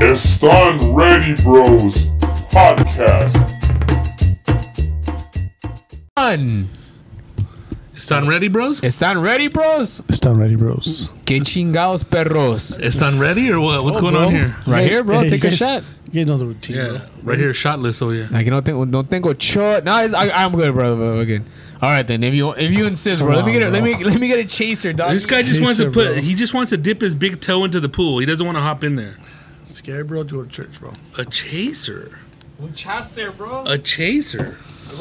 Están Ready Bros Podcast. Están, Están ready, bros? están ready, bros. Están ready, bros. Que chingados, perros. Están ready or what? What's Oh, going bro. on here? Right Hey, here, bro. hey, Take a guys- shot. You know the routine. Yeah, right here, shotless oh, over here. Like, no tengo, no tengo shot. No, it's, I, I'm good, bro. We're good. All right, then. If you if you insist, bro, Come let me on, get a, let me let me get a chaser, dog. This guy just Hey, wants to put. bro. He just wants to dip his big toe into the pool. He doesn't want to hop in there. Scared, bro. Go to church, bro. A chaser. Un chaser, bro. A chaser.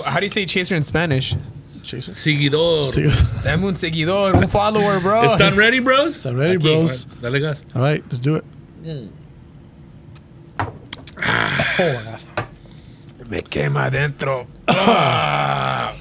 How do you say chaser in Spanish? Chaser. Seguidor. See, Dame un seguidor, un follower, bro. Están ready, bros? Están ready, Aquí. bros. Dale gas. all right, let's do it. Ah. Oh, Me quema adentro. Ah.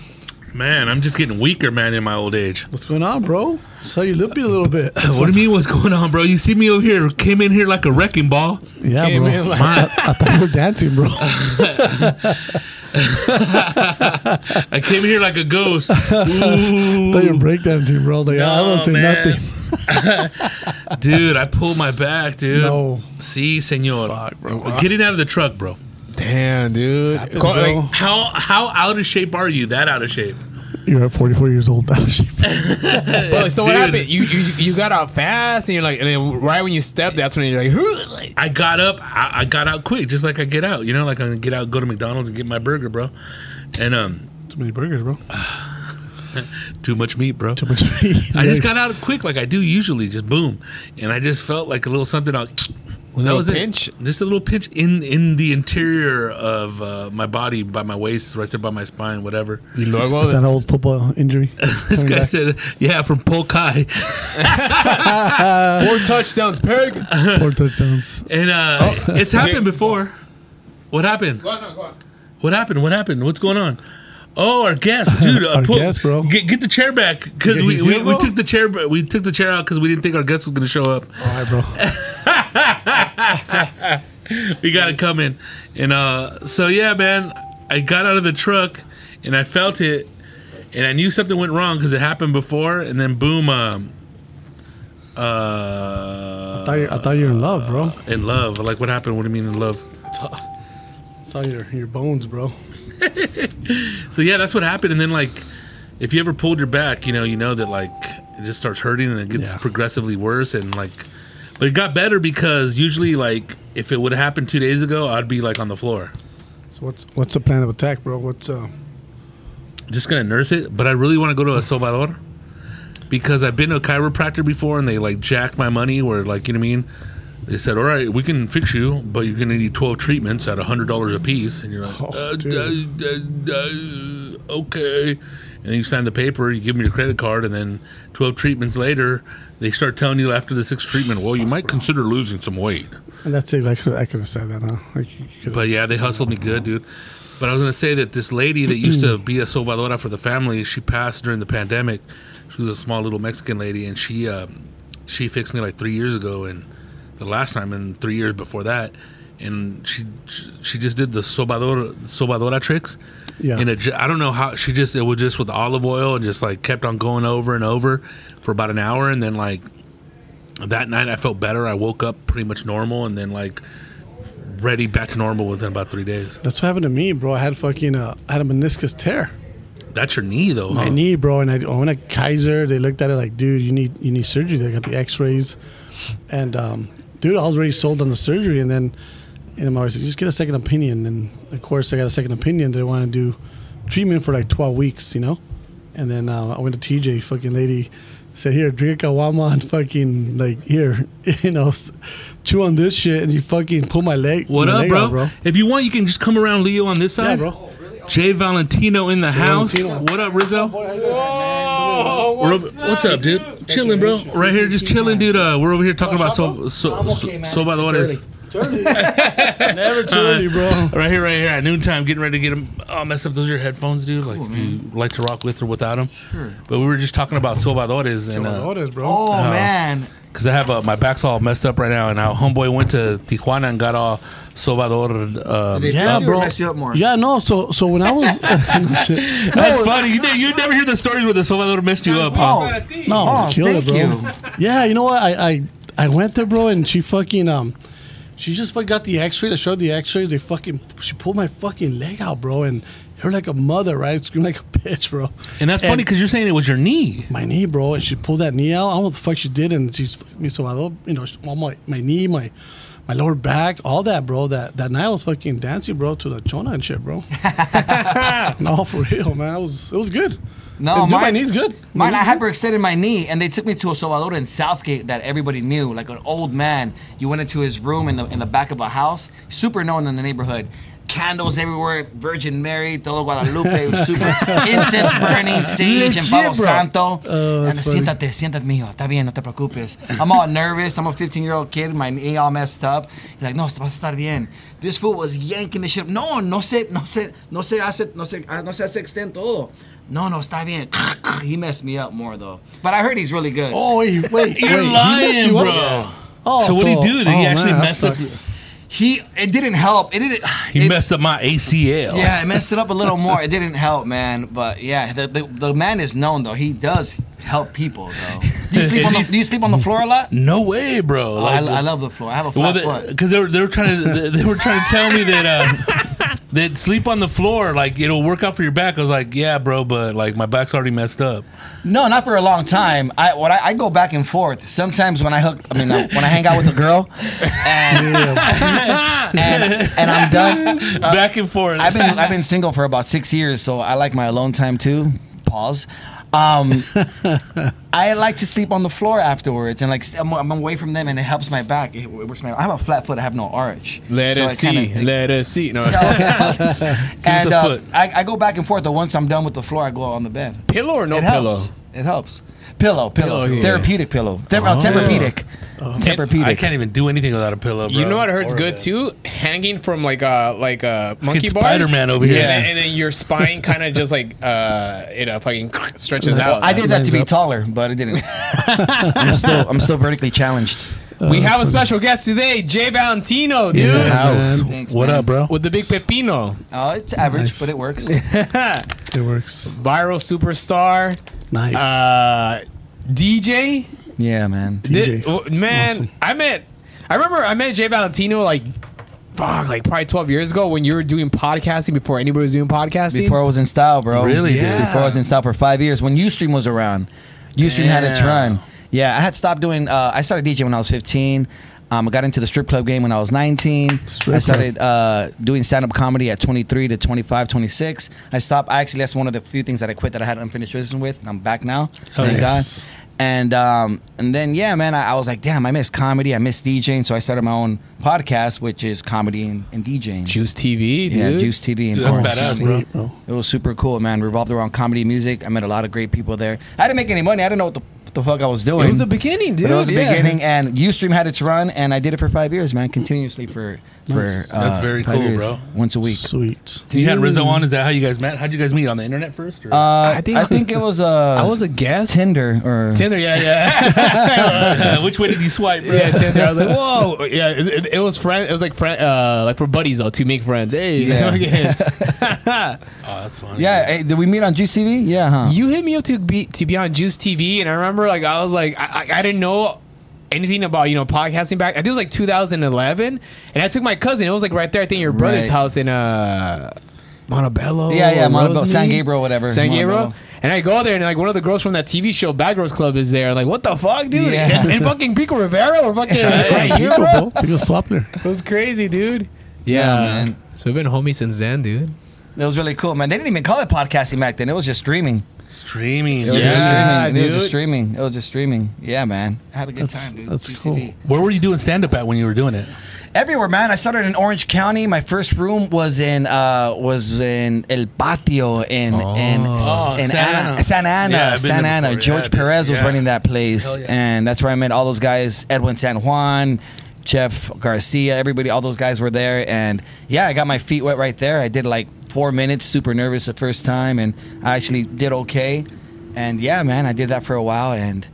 Man, I'm just getting weaker, man, in my old age. What's going on, bro? Saw you limping a little bit. What do you mean? What's going on, bro? You see me over here? Came in here like a wrecking ball. Yeah, Came bro. in like- I, I thought you were dancing, bro. I came here like a ghost. I thought you Ooh, were breakdancing, bro. Like, I No, don't say man. nothing. dude, I pulled my back, dude. No. See, senor. Fuck, bro. Getting out of the truck, bro. Damn, dude. Happens, Co- bro. like, How how out of shape are you? That out of shape? You're at 44 years old. bro, so what Dude. happened? You, you you got out fast, and you're like, and then right when you step, that's when you're like, "Huh," like I got up. I, I got out quick, just like I get out. You know, like I get out, go to McDonald's and get my burger, bro. And um, Too many burgers, bro. too much meat, bro. Too much meat. I just got out quick, like I do usually, just boom, and I just felt like a little something. Out. that was a pinch? it. Just a little pinch in in the interior of uh, my body, by my waist, right there by my spine, whatever. y Is luego that an old football injury? This guy back? said, "Yeah, from Polkai," four touchdowns, peg. Four touchdowns. and uh, it's happened before. What happened? Go on, go on. What happened? What happened? What's going on? Oh, our guest, dude. Uh, Our pull- guest, bro. Get, get the chair back because Yeah, we, we, we took the chair. We took the chair out because we didn't think our guest was going to show up. All right, bro. We got to come in, and uh, so yeah, man. I got out of the truck and I felt it, and I knew something went wrong because it happened before, and then boom, um, uh, I thought, you, I thought you were in love, bro. in love. Like what happened? What do you mean in love? It's all your your bones, bro. So yeah, that's what happened. And then like, if you ever pulled your back, you know, you know that like it just starts hurting and it gets Yeah. progressively worse. And like, but it got better because usually like if it would have happened two days ago, I'd be like on the floor, So what's what's the plan of attack, bro? What's uh? just gonna nurse it. But I really want to go to a sobador because I've been to a chiropractor before and they like jacked my money. Where like you know what I mean. They said, "All right, we can fix you, but you're gonna need 12 treatments at hundred dollars a piece." And you're like, Oh, uh, uh, uh, uh, "Okay." And then you sign the paper, you give them your credit card, and then 12 treatments later, they start telling you after the sixth treatment, "Well, you might consider losing some weight." And that's it. I could I could have said that, huh? Like, But yeah, they hustled me good, dude. But I was gonna say that this lady that used to be a sobadora for the family, she passed during the pandemic. She was a small little Mexican lady, and she um, she fixed me like three years ago, and the last time, and three years before that, and she she just did the sobadora sobadora tricks. Yeah. And it, I don't know how she just it was just with olive oil and just like kept on going over and over for about an hour, and then like that night I felt better. I woke up pretty much normal, and then like ready back to normal within about three days. that's what happened to me, bro. I had fucking uh, I had a meniscus tear. That's your knee though. My huh? knee, bro, and I, I went to Kaiser. They looked at it like, dude, you need you need surgery. They got the X-rays, and um, dude, I was already sold on the surgery. And then, and my wife said, just get a second opinion. And of course, I got a second opinion. They want to do treatment for like twelve weeks, you know. And then uh, I went to TJ, fucking lady, said, here, drink a caguama and fucking like here, you know, chew on this shit, and you fucking pull my leg. What my up, leg bro? out, bro? If you want, you can just come around Leo on this Yeah, side. bro. Jay Valentino in the house. Valentino. What up, Rizzo? Oh, We're what's up, dude? Chilling, bro. Right here, just chilling, dude. Uh, we're over here talking about so so I'm okay, man. so by the It's waters. Never too early, bro. Right here, right here at noontime, getting ready to get them all messed up. Those are your headphones, dude. Like if you like to rock with or without them. Sure. But we were just talking about sobadores and uh, What is, bro? Oh man, because I have uh, my back's all messed up right now, and how homeboy went to Tijuana and got all sobador. Um, Did it Yeah, mess you or bro. mess you up more? Yeah, no. So, so when I was, no, shit. That's funny. You, ne- you never hear the stories where the sobador messed you up, huh? Oh, no, Oh, kill it, thank bro. Yeah, you know what? I, I, I went there, bro, and she fucking um, She just fucking got the X-ray. They showed the X-rays. They fucking she pulled my fucking leg out, bro, and her like a mother, right? Screaming like a bitch, bro. And that's funny because you're saying it was your knee. my knee, bro, and she pulled that knee out. I don't know what the fuck she did, and she's me so you know, all my my knee, my my lower back, all that, bro. That that night I was fucking dancing, bro, to the chona and shit, bro. no, for real, man. It was it was good. No, Dude, my knee's good. Mine, My I hyperextended my knee, and they took me to a sobador in Southgate that everybody knew, like an old man. You went into his room in the in the back of a house, super known in the neighborhood. Candles everywhere, Virgin Mary, todo Guadalupe, super incense burning, sage and Palo bro. Santo. Oh, and funny. siéntate, siéntate, mijo, está bien, no te preocupes. I'm all nervous. I'm a 15 year old kid, my knee all messed up. He's like, no, vas a estar bien. This fool was yanking the shit. up. No, no se, no se, no se hace, no se, ah, no se hace extend todo. No, no, está bien. he messed me up more though. But I heard he's really good. Oh wait, wait, You're wait. he messed lying, you up? bro. Oh, So what did he do? Did he oh, actually man, mess up? Sucks. He, it didn't help. It didn't. He it- messed up my ACL. Yeah, it messed it up a little more. It didn't help, man. But yeah, the, the, the man is known though. He does help people though. Do you sleep on the, do you sleep on the floor a lot? No way, bro. Oh, I, I love the floor. I have a Well, flat foot. because they, were they were trying to they were trying to tell me that uh, that sleep on the floor like it'll work out for your back. I was like, yeah, bro, but like my back's already messed up. No, not for a long time. I what I, I go back and forth. Sometimes when I hook, I mean, uh, when I hang out with a girl, and and, and I'm done. back and forth. I've been I've been single for about six years, so I like my alone time too. Pause. Um, I like to sleep on the floor afterwards, and like I'm, I'm away from them, and it helps my back. It, works my. I have a flat foot. I have no arch. Let So us it kinda- see. Let us see. No. and uh. I, I go back and forth. But once I'm done with the floor, I go on the bed. pillow or no it pillow? helps. It helps. Pillow, pillow, Pillow, yeah. therapeutic pillow, Ther- Oh. oh, Tempur-Pedic, Tempur-Pedic. I can't even do anything without a pillow, bro. You know what hurts Or good bed. too? Hanging from like uh like uh monkey It's bars. Spider-Man over here. And then, and then your spine kind of just like uh it uh, fucking stretches out. I did that to be up. taller, but it didn't. I'm still, I'm still vertically challenged. We have a special guest today, Jay Valentino, dude. In the house. man. Thanks, what man. up, bro? With the big pepino. Oh, it's average, Nice. but it works. It works. Viral superstar. Nice. Uh DJ. yeah, man. Thi- DJ. oh, man, Awesome. I met I remember I met Jay Valentino like fuck, like probably 12 years ago when you were doing podcasting before anybody was doing podcasting. Before I was in style, bro. Really, dude? Yeah. Before I was in style for five years, when UStream was around, UStream had its run. Yeah, I had stopped doing. Uh, I started DJing when I was 15. Um, I got into the strip club game when I was 19. Strip I started uh, doing stand up comedy at 23 to 25, 26. I stopped. I actually, that's one of the few things that I quit that I had unfinished business with. And I'm back now. Thank nice. God. And um, and then yeah, man, I, I was like, damn, I miss comedy, I miss DJing, so I started my own podcast, which is comedy and, and DJing. Juice TV, dude. yeah, Juice TV and Dude, that's badass, bro. It was super cool, man. Revolved around comedy and music. I met a lot of great people there. I didn't make any money. I didn't know what the, the fuck I was doing. It was the beginning, dude. But it was the yeah. beginning, and UStream had its run, and I did it for five years, man, continuously for for. Nice. Uh, That's very five cool, years, bro. Once a week. Sweet. You had Rizzo on. Is that how you guys met? How'd you guys meet on the internet first? Or? Uh, I I think think- it was uh, I was a guest. Tinder or Tinder, yeah, yeah. Uh, which way did you swipe, bro? yeah, Tinder. I was like, whoa, yeah. It, it, it was friend. It was like friend, uh, like for buddies though, to make friends. Hey, Yeah. Oh, that's funny. Yeah, hey, did we meet on Juice TV? Yeah, huh? you hit me up to be to be on Juice TV, and I remember like I was like I, I, I didn't know anything about you know podcasting back. I think it was like 2011, and I took my cousin. It was like right there. I think your brother's Right. house in uh Montebello. yeah, yeah, or Montebello, Rosemead? San Gabriel, whatever. San Gabriel. Montebello. And I go there and like one of the girls from that TV show Bad Girls Club is there. Like, what the fuck, dude? Yeah. And, and fucking Pico Rivera or fucking Yeah, right here, Pico, bro. bro. Pico's popular. It was crazy, dude. Yeah, man. So we've been homies since then, dude. It was really cool, man. They didn't even call it podcasting back then. It was just streaming. Streaming. It was Yeah, just streaming. It was just streaming. It was just streaming. Yeah, man. I had a good That's- time, dude. that's Juice cool. Where were you doing stand up at when you were doing it? Everywhere, man. I started in Orange County. My first room was in uh was in El Patio in in, Oh, in Santa Ana, Ana. Santa Ana, Yeah, I've Santa Ana. before. George Yeah, dude. Perez was running that place, yeah. and that's where I met all those guys. Edwin San Juan, Jeff Garcia, everybody, all those guys were there, and yeah, I got my feet wet right there. I did like four minutes, super nervous the first time, and I actually did okay. And yeah, man, I did that for a while, and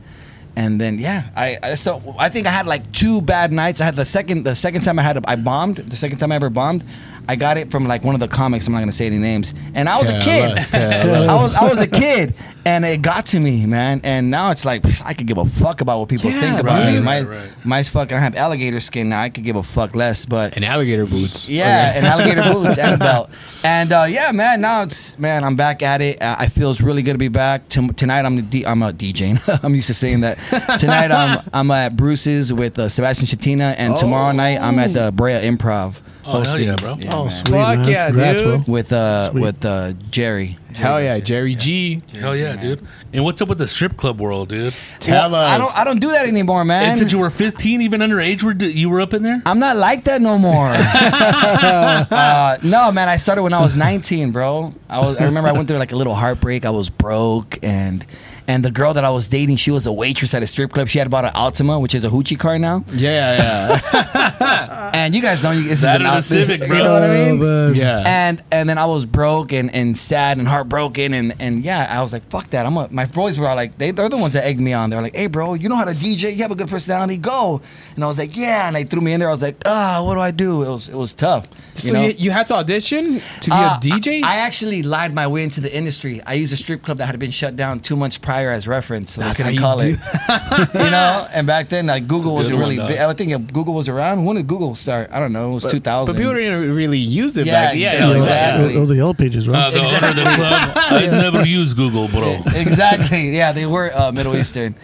and then yeah, I I still I think I had like two bad nights. I had the second the second time I had a, I bombed. The second time I ever bombed, I got it from like one of the comics. I'm not gonna say any names. And I was a kid. us, I was I was a kid, and it got to me, man. And now it's like pff, I could give a fuck about what people Yeah, think about me. My right, right. my fucking I have alligator skin now. I could give a fuck less, but And alligator boots. yeah, Okay. and alligator boots and a belt. And uh, yeah, man, now it's man, I'm back at it. Uh, I feels really good to be back. T- tonight I'm the D- I'm a DJing. I'm used to saying that. Tonight I'm I'm at Bruce's with uh, Sebastian Shatina, and tomorrow night I'm at the Brea Improv. Oh, hell yeah, bro. Oh, man. sweet, Fuck man. yeah, Congrats, dude. bro. With uh Sweet. with uh Jerry. Hell yeah, Jerry G. Hell yeah, dude. And what's up with the strip club world, dude? Tell Well, I don't I don't do that anymore, man. And since you were 15, even underage, were you were up in there? I'm not like that no more. uh, no, man. I started when I was 19, bro. I was. I remember I went through like a little heartbreak. I was broke, and and the girl that I was dating, she was a waitress at a strip club. She had bought an Altima, which is a hoochie car now. Yeah, yeah, And you guys know this That is an outfit, Civic, You know what I mean? Oh, yeah. And and then I was broke and, and sad and heartbroken and, and yeah, I was like, fuck that. I'm a, my boys were all like, they, they're the ones that egged me on. They're like, hey, bro, you know how to DJ? You have a good personality. Go. And I was like, yeah. And they threw me in there. I was like, ah, what do I do? It was it was tough. so know? you, you had to audition to be Uh, a DJ? I, I actually lied my way into the industry. I used a strip club that had been shut down two months prior as reference, so That's they how couldn't you call do- it. you know, and back then, like Google wasn't really. one, big. I think if Google was around. When did Google start? I don't know. It was two thousand. but people didn't really use it Yeah, back. Yeah, yeah, yeah, exactly. Those are yellow pages, Uh, right? the owner of the club, I never used Google, bro. exactly. Yeah, they were uh, Middle Eastern.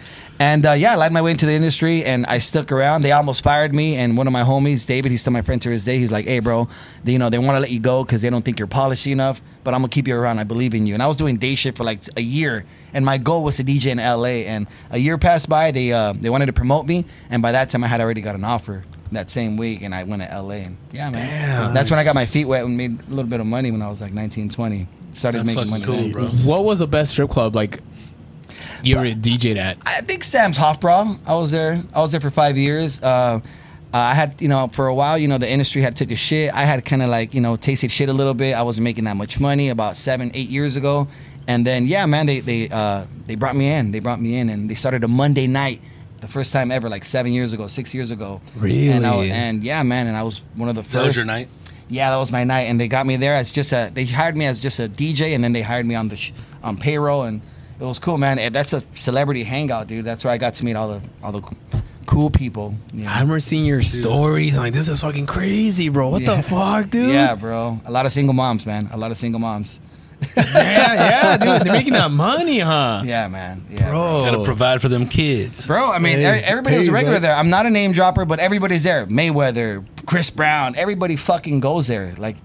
And uh, yeah, I lied my way into the industry, and I stuck around. They almost fired me, and one of my homies, David, he's still my friend to this day. He's like, "Hey, bro, they, you know they want to let you go because they don't think you're polished enough, but I'm gonna keep you around. I believe in you." And I was doing day shift for like a year, and my goal was to DJ in LA. And a year passed by. They uh, they wanted to promote me, and by that time, I had already got an offer that same week, and I went to LA. And yeah, man, Damn. that's when I got my feet wet and made a little bit of money when I was like 19, 20. Started That's making money. cool, bro. What was the best strip club like you ever DJ'd at? I think Sam's Hofbräu. I was there. I was there for five years. Uh, I had, you know, for a while, you know, the industry had took a shit. I had kind of like, you know, tasted shit a little bit. I wasn't making that much money about seven, eight years ago, and then yeah, man, they they uh, they brought me in. They brought me in, and they started a Monday night. The first time ever, like seven years ago, six years ago. Really? And, I, and yeah, man, and I was one of the first. That was your night. Yeah, that was my night, and they got me there as just a. They hired me as just a DJ, and then they hired me on the sh- on payroll, and it was cool, man. Eh, that's a celebrity hangout, dude. That's where I got to meet all the all the cool people. Yeah, I remember seeing your stories. I'm like, this is fucking crazy, bro. What Yeah. the fuck, dude? yeah, bro. A lot of single moms, man. A lot of single moms. yeah, yeah, dude. They're making that money, huh? Yeah, man. Yeah, Bro. Got to provide for them kids. Bro, I mean, Hey, everybody was a regular right? there. I'm not a name dropper, but everybody's there. Mayweather, Chris Brown, everybody fucking goes there. Like K-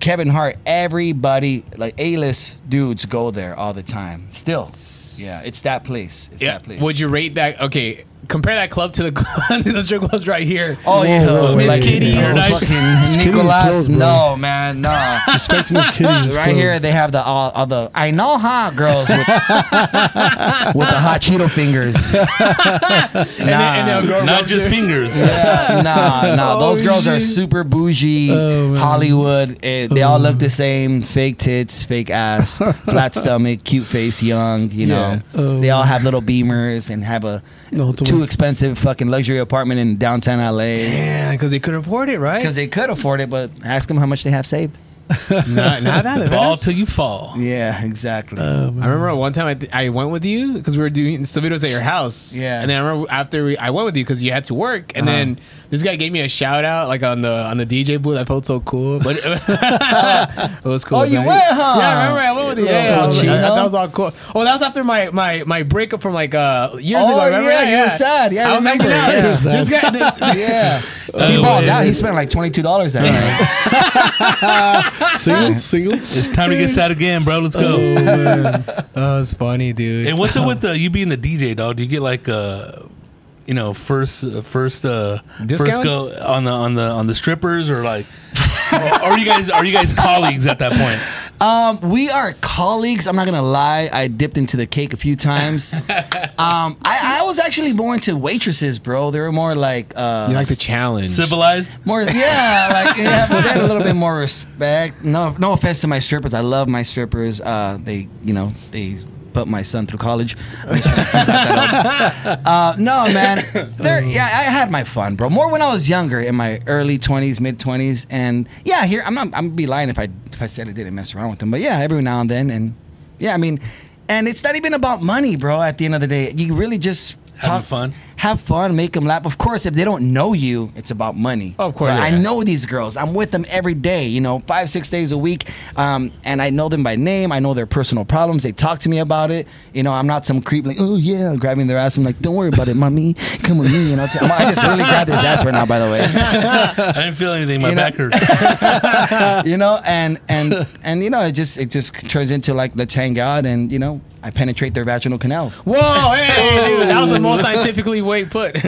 Kevin Hart, everybody, like A-list dudes go there all the time. Still, yeah, it's that place. It's Yeah. that place. Would you rate that? Okay, compare that club to the club, to the strip clubs right here. Oh yeah, Whoa, whoa, Miss like, Kitty, oh, nice. fucking Miss Kitty's Nicolas. closed, bro. no, man, no. Respect Miss Kitty's right here, they have the all, all the I know hot girls with, with the hot Cheeto fingers. And, then, and they'll go Not just to- fingers. Yeah, nah, nah. Those Oh, girls are super bougie, Oh. Hollywood. Eh, they all look the same: fake tits, fake ass, flat stomach, cute face, young. You know, Yeah. Oh, they all have little Beamers and have a No, too expensive fucking luxury apartment in downtown LA Yeah, because they couldn't afford it, right? because they could afford it. But ask them how much they have saved. Not, not that. Ball that's- till you fall. Yeah, exactly. Oh. I remember one time I, th- I went with you because we were doing some videos at your house. Yeah. And then I remember after we, I went with you because you had to work, and Uh-huh. then this guy gave me a shout out like on the on the DJ booth. I felt so cool, but it was cool. Oh, you man. went, huh? Yeah, I remember I went with you. Little Yeah, yeah, I was like, Chino? that, that was all cool. Oh, that was after my my my breakup from like uh years Oh, ago. Remember yeah, that? you were sad. Yeah, I I was remember. hanging out. Yeah. This guy. the- yeah. He balled yeah. out. He spent like twenty two dollars that night. Single, single. It's time to get sad again, bro. Let's go. oh man, oh, it's funny, dude. And what's up with uh, you being the DJ, dog? Do you get like uh you know, first uh, first uh first go on the on the on the strippers or like or are you guys are you guys colleagues at that point? Um, we are colleagues. I'm not gonna lie. I dipped into the cake a few times. um, I, I was actually more into waitresses, bro. They were more like uh, you like the challenge. Civilized? more yeah, like yeah, but they had a little bit more respect. No, no offense to my strippers. I love my strippers. Uh, they, you know, they put my son through college. He's not that old. uh, no, man. There, yeah, I had my fun, bro. More when I was younger, in my early twenties, mid twenties, and yeah, here I'm not. I'm be lying if I if I said I didn't mess around with them, but yeah, every now and then, and yeah, I mean, and it's not even about money, bro. At the end of the day, you really just Having fun? Have fun, make them laugh. Of course, if they don't know you, it's about money. Of course, But I know these girls. I'm with them every day. You know, five, six days a week, um, and I know them by name. I know their personal problems. They talk to me about it. You know, I'm not some creep like, oh yeah, grabbing their ass. I'm like, don't worry about it, mommy. Come with me. You know, I just really grabbed his ass right now. By the way. I didn't feel anything. My You know- back hurts. you know, and and and you know, it just it just turns into like let's hang out, and you know, I penetrate their vaginal canals. Whoa, hey, dude, that was the most scientifically way put.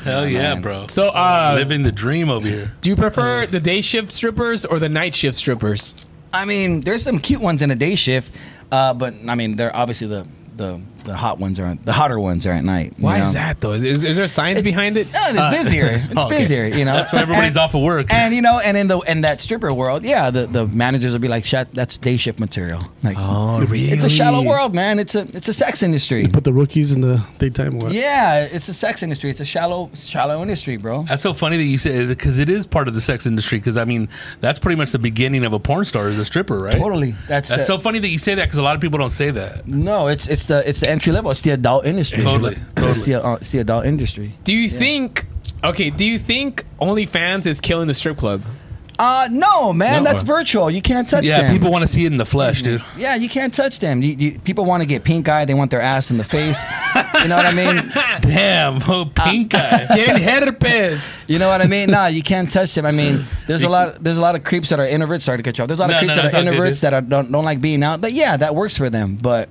Hell yeah, bro. so, uh, living the dream over here. do you prefer the day shift strippers or the night shift strippers? I mean, there's some cute ones in a day shift, uh, but I mean, they're obviously the the the hot ones are the hotter ones are at night. you Why know? is that though? Is, is, is there science behind it? No, it's Uh, busier. It's oh, okay. busier, you know. That's why everybody's And- off of work. And you know, and in the in that stripper world, yeah, the, the managers will be like, "Shut, that's day shift material." Like, Oh, really? it's a shallow world, man. It's a it's a sex industry. Put the rookies in the daytime. What? Yeah, it's a sex industry. It's a shallow shallow industry, bro. That's so funny that you say because it is part of the sex industry. Because I mean, that's pretty much the beginning of a porn star is a stripper, right? Totally. That's That's the- so funny that you say that because a lot of people don't say that. No, it's it's the it's the entry level. It's the adult industry. Totally, It's totally. the uh, it's the adult industry. Do you think? Okay, do you think OnlyFans is killing the strip club? Uh no, man, No. that's virtual. You can't touch Yeah, them. people want to see it in the flesh, dude. Yeah, you can't touch them. You, you, people want to get pink eye. They want their ass in the face. you know what I mean? Damn, oh, pink eye. Get herpes. You know what I mean? Nah, you can't touch them. I mean, there's a lot. There's a lot of creeps that are introverts. Sorry to cut you off. There's a lot of No, creeps no, that it's are introverts that are, don't don't like being out. But yeah, that works for them. But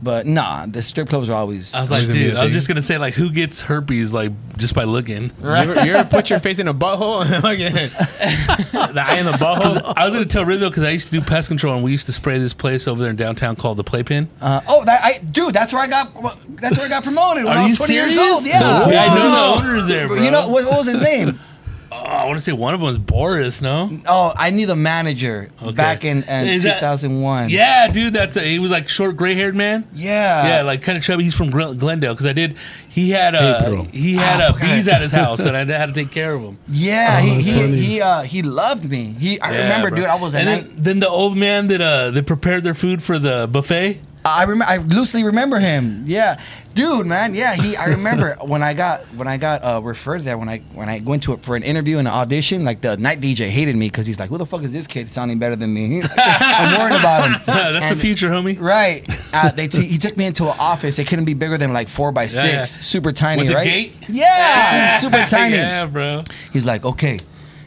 but nah, the strip clubs are always. I was like, Always gonna be dude, I was just gonna say, like, who gets herpes, like, just by looking? You, ever, you ever put your face in a butthole? the eye in the butthole. I was gonna tell Rizzo because I used to do pest control and we used to spray this place over there in downtown called the Playpen. Uh, oh, that I dude, that's where I got. That's where I got promoted when Are I was you 20 years serious? old. Yeah. No way. I know the Whoa. owner is there, bro. You know what, what was his name? Oh, I want to say one of them was Boris. No. Oh, I knew the manager Okay. back in, in that- 2001. Yeah, dude, that's a, he was like short, gray haired man. Yeah. Yeah, like kind of chubby. He's from Glendale because I did. He had a April. he had Ah, uh, okay. bees at his house, and I had to take care of him. Yeah, Oh, he he funny. he, uh, he loved me. He I Yeah, remember, bro. dude. I was a and then, then the old man that uh that prepared their food for the buffet. I remember. I loosely remember him. Yeah, dude, man. Yeah, he. I remember when I got when I got uh, referred there when I when I went to it for an interview and an audition. Like the night DJ hated me because he's like, "Who the fuck is this kid sounding better than me?" I'm worried about him. that's And- a future, homie. Right. Uh, they t- he took me into an office. It couldn't be bigger than like four by six. yeah. Super tiny, With the right? gate? Yeah, he's super tiny. yeah, bro. He's like, okay,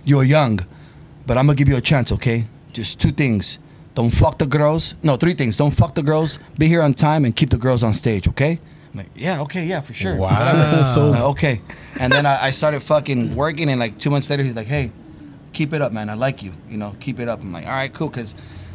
you're young, but I'm gonna give you a chance, okay? Just two things. Don't fuck the girls. No, three things. Don't fuck the girls. Be here on time and keep the girls on stage, okay? I'm like, yeah, okay, yeah, for sure. Whatever. So Uh, okay. And then I, I started fucking working, and like two months later, he's like, hey, keep it up, man. I like you. You know, keep it up. I'm like, all right, cool, because.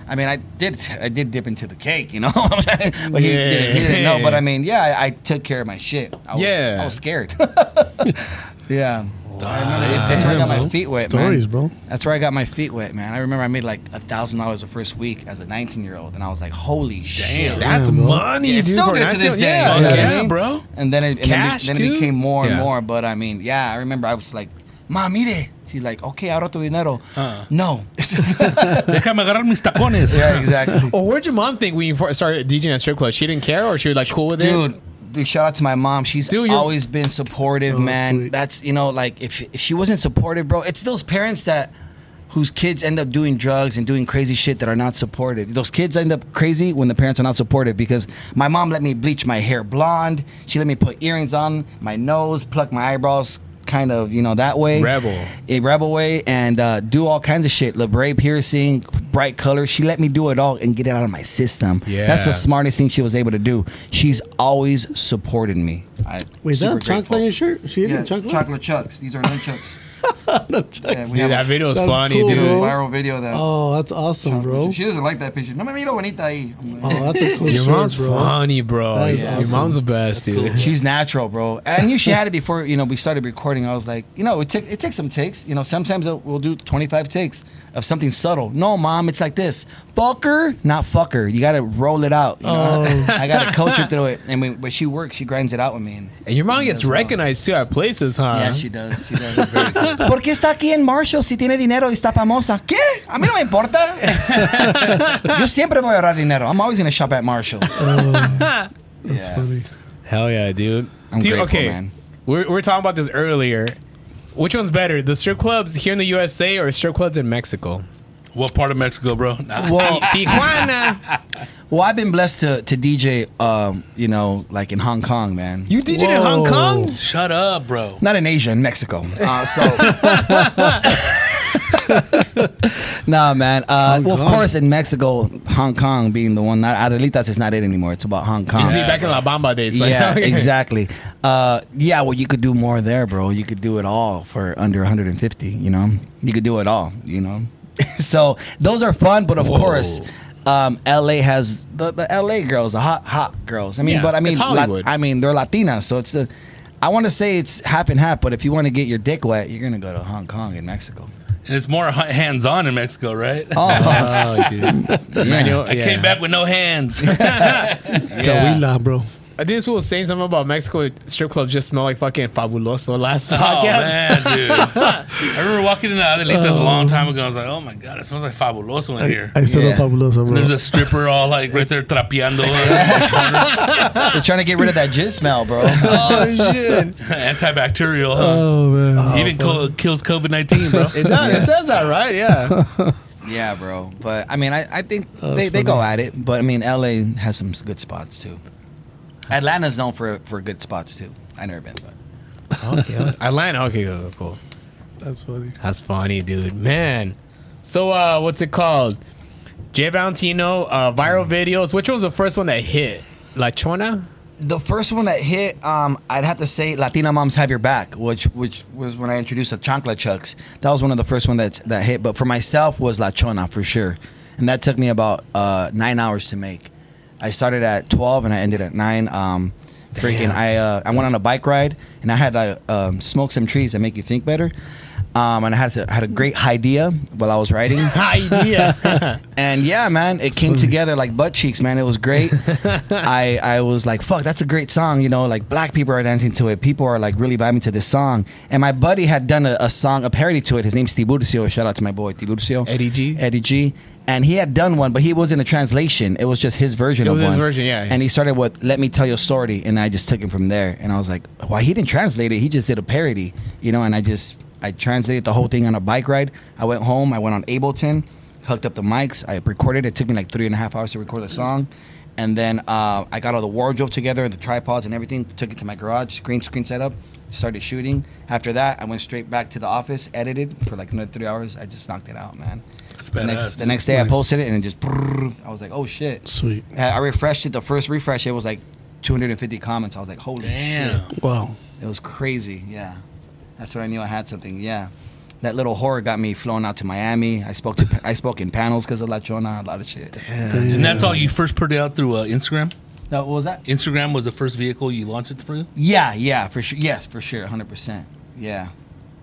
I mean, I did. I did dip into the cake, you know. but he, didn't, he didn't know. But I mean, yeah, I, I took care of my shit. I was, Yeah. I was scared. yeah. I remember that's where I got my feet wet, Stories, man. bro. That's where I got my feet wet, man. I remember I made like a thousand dollars the first week as a 19 year old, and I was like, "Holy shit!" That's bro. money, Yeah, it's dude. still for good to 19 this day. Yeah, you know what I yeah, mean? bro. And then it, and Cash, then, it, then it became more and Yeah. more. But I mean, yeah, I remember I was like, "Ma, mire." She's like, "Okay, ahora tu dinero." Uh-uh. No. Déjame agarrar mis tacones. yeah, exactly. Well, what'd your mom think when you started DJing at strip club? She didn't care, or she was like cool with it? dude. Dude, shout out to my mom. She's Dude, always been supportive, Oh, man. sweet. That's you know, like if if she wasn't supportive, bro, it's those parents that whose kids end up doing drugs and doing crazy shit that are not supportive. Those kids end up crazy when the parents are not supportive because my mom let me bleach my hair blonde. She let me put earrings on my nose, pluck my eyebrows kind of, you know, that way. Rebel. A rebel way and uh, do all kinds of shit. labret piercing, bright colors. She let me do it all and get it out of my system. Yeah. That's the smartest thing she was able to do. She's always supported me. I, Wait, is that super a chocolate grateful. on your shirt? She Yeah, yeah, chocolate? Chancla Chucks. These are nunchucks. Yeah, we Dude, that video was That's funny, cool, dude. bro. viral video that. Oh, that's awesome, bro. She doesn't like that picture. No me miro bonita ahí. I'm like, Oh, that's a cool Your shirt, mom's bro. funny, bro. That is Your awesome. mom's the best, dude. She's natural, bro. I knew she had it before. You know, we started recording. I was like, you know, it took it takes some takes. You know, sometimes we'll- we'll do 25 takes of something subtle. No, mom, it's like this. Fucker, not fucker. You gotta roll it out. You know? Oh. I gotta coach her through it. And when, when she works, she grinds it out with me. And, And your mom gets As well. recognized too at places, huh? yeah, she does. She does. ¿Por qué está aquí en Marshall si tiene dinero y está famosa? ¿Qué? A mí no me importa. Yo siempre voy a ahorrar dinero. I'm always gonna shop at Marshall's. Oh, that's Yeah. funny. Hell yeah, dude. I'm Dude, grateful, okay, man. We're, we're talking about this earlier. Which one's better, the strip clubs here in the USA or strip clubs in Mexico? What part of Mexico, bro? Nah. Well, Tijuana. well, I've been blessed to to DJ, um, you know, like in Hong Kong, man. You DJ in Hong Kong? Shut up, bro. Not in Asia, in Mexico. Uh, so, nah, man. Uh, well, of course, in Mexico, Hong Kong being the one. Not Adelitas is not it anymore. It's about Hong Kong. Used to be back in La Bamba days. But yeah, okay. exactly. Uh, yeah, well, you could do more there, bro. You could do it all for under 150. You know, you could do it all. You know, so those are fun, but of Whoa. course. Um, LA has the, the LA girls, the hot hot girls. I mean, Yeah, but I mean, it's Hollywood. I mean, they're Latinas, so it's a. I want to say it's half and half, but if you want to get your dick wet, you're gonna go to Hong Kong and Mexico. And it's more hands on in Mexico, right? Oh, Oh, dude. yeah. You know, I yeah. came back with no hands. Cahuila, bro. I think this fool was saying something about Mexico strip clubs just smell like fucking fabuloso last Oh podcast. man, dude! I remember walking into Adelitas a long oh. time ago. I was like, "Oh my god, it smells like fabuloso in here." I said Yeah. fabuloso, And bro. there's a stripper all like right there trapeando, They're trying to get rid of that jizz smell, bro. oh shit! antibacterial. Huh? Oh man. Oh, even co- kills COVID nineteen, bro. It does. It says that, right? Yeah. yeah, bro. But I mean, I, I think Oh, they, that's they go at it. But I mean, LA has some good spots too. Atlanta's known for for good spots too. I never been, but okay. Atlanta. Okay, cool, cool. That's funny. That's funny, dude. Man. So, uh, what's it called? Jay Valentino, uh, viral videos. Which one was the first one that hit? La Chona? the first one that hit, um, I'd have to say Latina Moms Have Your Back, which which was when I introduced the Chancla Chucks. That was one of the first one that that hit. But for myself was La Chona for sure, and that took me about uh, nine hours to make. I started at twelve and I ended at nine. Um, freaking, Damn. I uh, I went on a bike ride and I had to um, smoke some trees that make you think better. Um, and I had to, had a great idea while I was riding. Idea. And yeah, man, it came together like butt cheeks, man. It was great. I I was like, fuck, that's a great song. You know, like black people are dancing to it. People are like really vibing to this song. And my buddy had done a, a song, a parody to it. His name's Tiburcio. Shout out to my boy Tiburcio. Eddie G? Eddie G. And he had done one, but he wasn't a translation. It was just his version It of was his one. version, yeah. And he started with "Let Me Tell Your Story," and I just took him from there. And I was like, "Why he didn't translate it? He just did a parody, you know?" And I just I translated the whole thing on a bike ride. I went home. I went on Ableton, hooked up the mics. I recorded. it. It took me like three and a half hours to record the song. And then uh, I got all the wardrobe together, the tripods and everything. Took it to my garage, green screen setup. Started shooting. After that, I went straight back to the office, edited for like another three hours. I just knocked it out, man. That's The next, the next day, I posted it and it just. brrrr. I was like, "Oh shit!" Sweet. I I refreshed it. The first refresh, it was like 250 comments. I was like, "Holy Damn. shit!" Wow. It was crazy. Yeah, that's when I knew I had something. Yeah, that little horror got me flown out to Miami. I spoke to I spoke in panels because of La Chona, a lot of shit. And that's all you first put it out through uh, Instagram. No, what was that? Instagram was the first vehicle you launched it through. Yeah, yeah, for sure. Yes, for sure, 100. percent Yeah.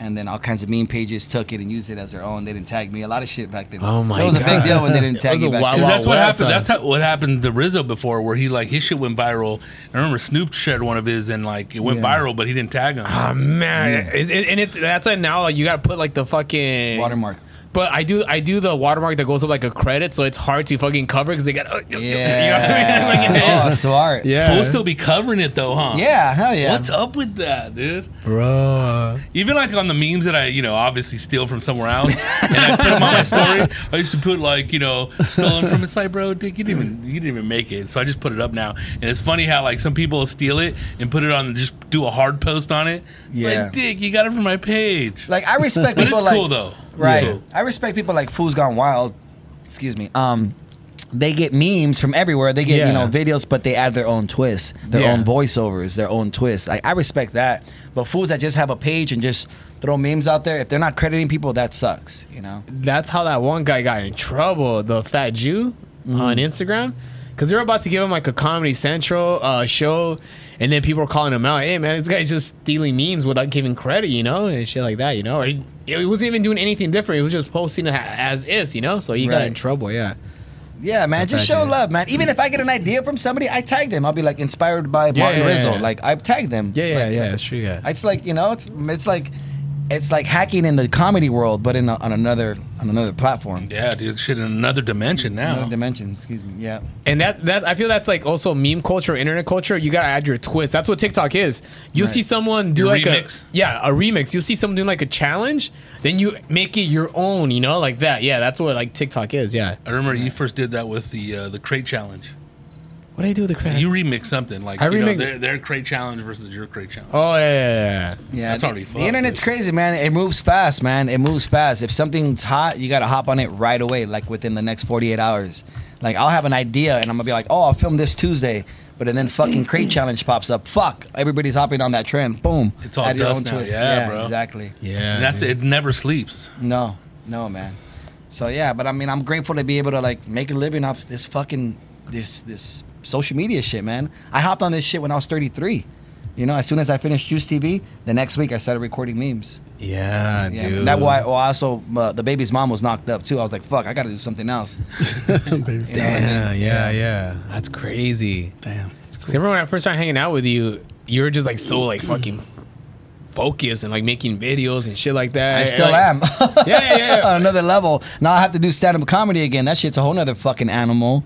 And then all kinds of meme pages took it and used it as their own. They didn't tag me. A lot of shit back then. Oh my god, It was a big deal when they didn't tag was you back wild, then. That's what happened. West, That's how, what happened to Rizzo before, where he like his shit went viral. I remember Snoop shared one of his and like it went Yeah. viral, but he didn't tag him. Ah man, Is it, and it, that's why now like you gotta put like the fucking Watermark. But I do I do the watermark that goes up like a credit, so it's hard to fucking cover because they got. Uh, Yeah. you know what I mean? Like, oh, smart. yeah, Fools still be covering it though, huh? Yeah, hell yeah. What's up with that, dude? bro. Even like on the memes that I, you know, obviously steal from somewhere else, and I put them on my story. I used to put like, you know, stolen from. It's like, bro, Dick, you didn't even, you didn't even make it. So I just put it up now, and it's funny how like some people steal it and put it on, just do a hard post on it. It's Yeah. like, Dick, you got it from my page. Like I respect But people it's like cool though. It's Right. cool. I respect people like Fools Gone Wild. Excuse me. Um, they get memes from everywhere. They get you know videos, but they add their own twist, their Yeah. own voiceovers, their own twist. Like I respect that. But fools that just have a page and just throw memes out there, if they're not crediting people, that sucks. You know. That's how that one guy got in trouble, the fat Jew Mm-hmm. on Instagram. Because they were about to give him like a Comedy Central uh, show, and then people were calling him out. Hey, man, this guy's just stealing memes without giving credit, you know, and shit like that, you know. Or he, he wasn't even doing anything different. He was just posting it as is, you know. So he got in trouble, yeah. Yeah, man, just show love, man. Even if I get an idea from somebody, I tag them. I'll be like inspired by Yeah, Martin yeah, Rizzo. yeah. Like I tag them. Yeah, yeah, Like, yeah. That's true, yeah. It's like you know, it's it's like it's like hacking in the comedy world, but in a, on another on another platform, Yeah, dude, shit in another dimension now. another dimension. Excuse me. Yeah. And that that I feel that's like also meme culture, internet culture. You gotta add your twist. That's what TikTok is. You'll Right. see someone do Your like remix. a yeah a remix. You'll see someone doing like a challenge, then you make it your own. You know, like that. Yeah, that's what like TikTok is. Yeah. I remember you first did that with the uh, the crate challenge. What do I do with the crap? You remix something like I you know, remix- their, their crate challenge versus your crate challenge. oh yeah, yeah, yeah. Yeah, That's the, already the internet's dude. crazy, man. It moves fast, man. It moves fast. If something's hot, you gotta hop on it right away, like within the next 48 hours. Like I'll have an idea and I'm gonna be like, oh, I'll film this Tuesday, but then fucking crate challenge pops up. Fuck, everybody's hopping on that trend. Boom. It's all Add your dust own now. twist. Yeah, bro. exactly. yeah. And that's dude. it. Never sleeps. No, no, man. So yeah, but I mean, I'm grateful to be able to like make a living off this fucking this this social media shit, man. I hopped on this shit when I was 33. You know, as soon as I finished Juice TV, the next week I started recording memes. Yeah, Yeah, dude. that why. Well, also uh, the baby's mom was knocked up too. I was like, fuck, I got to do something else. Baby. You know what I mean? Yeah, yeah, yeah. That's crazy. Damn. It's cool. everyone when I first started hanging out with you, you were just like so like fucking focused and like making videos and shit like that. I still Like- am. Yeah, yeah, yeah. On another level. Now I have to do stand up comedy again. That shit's a whole nother fucking animal.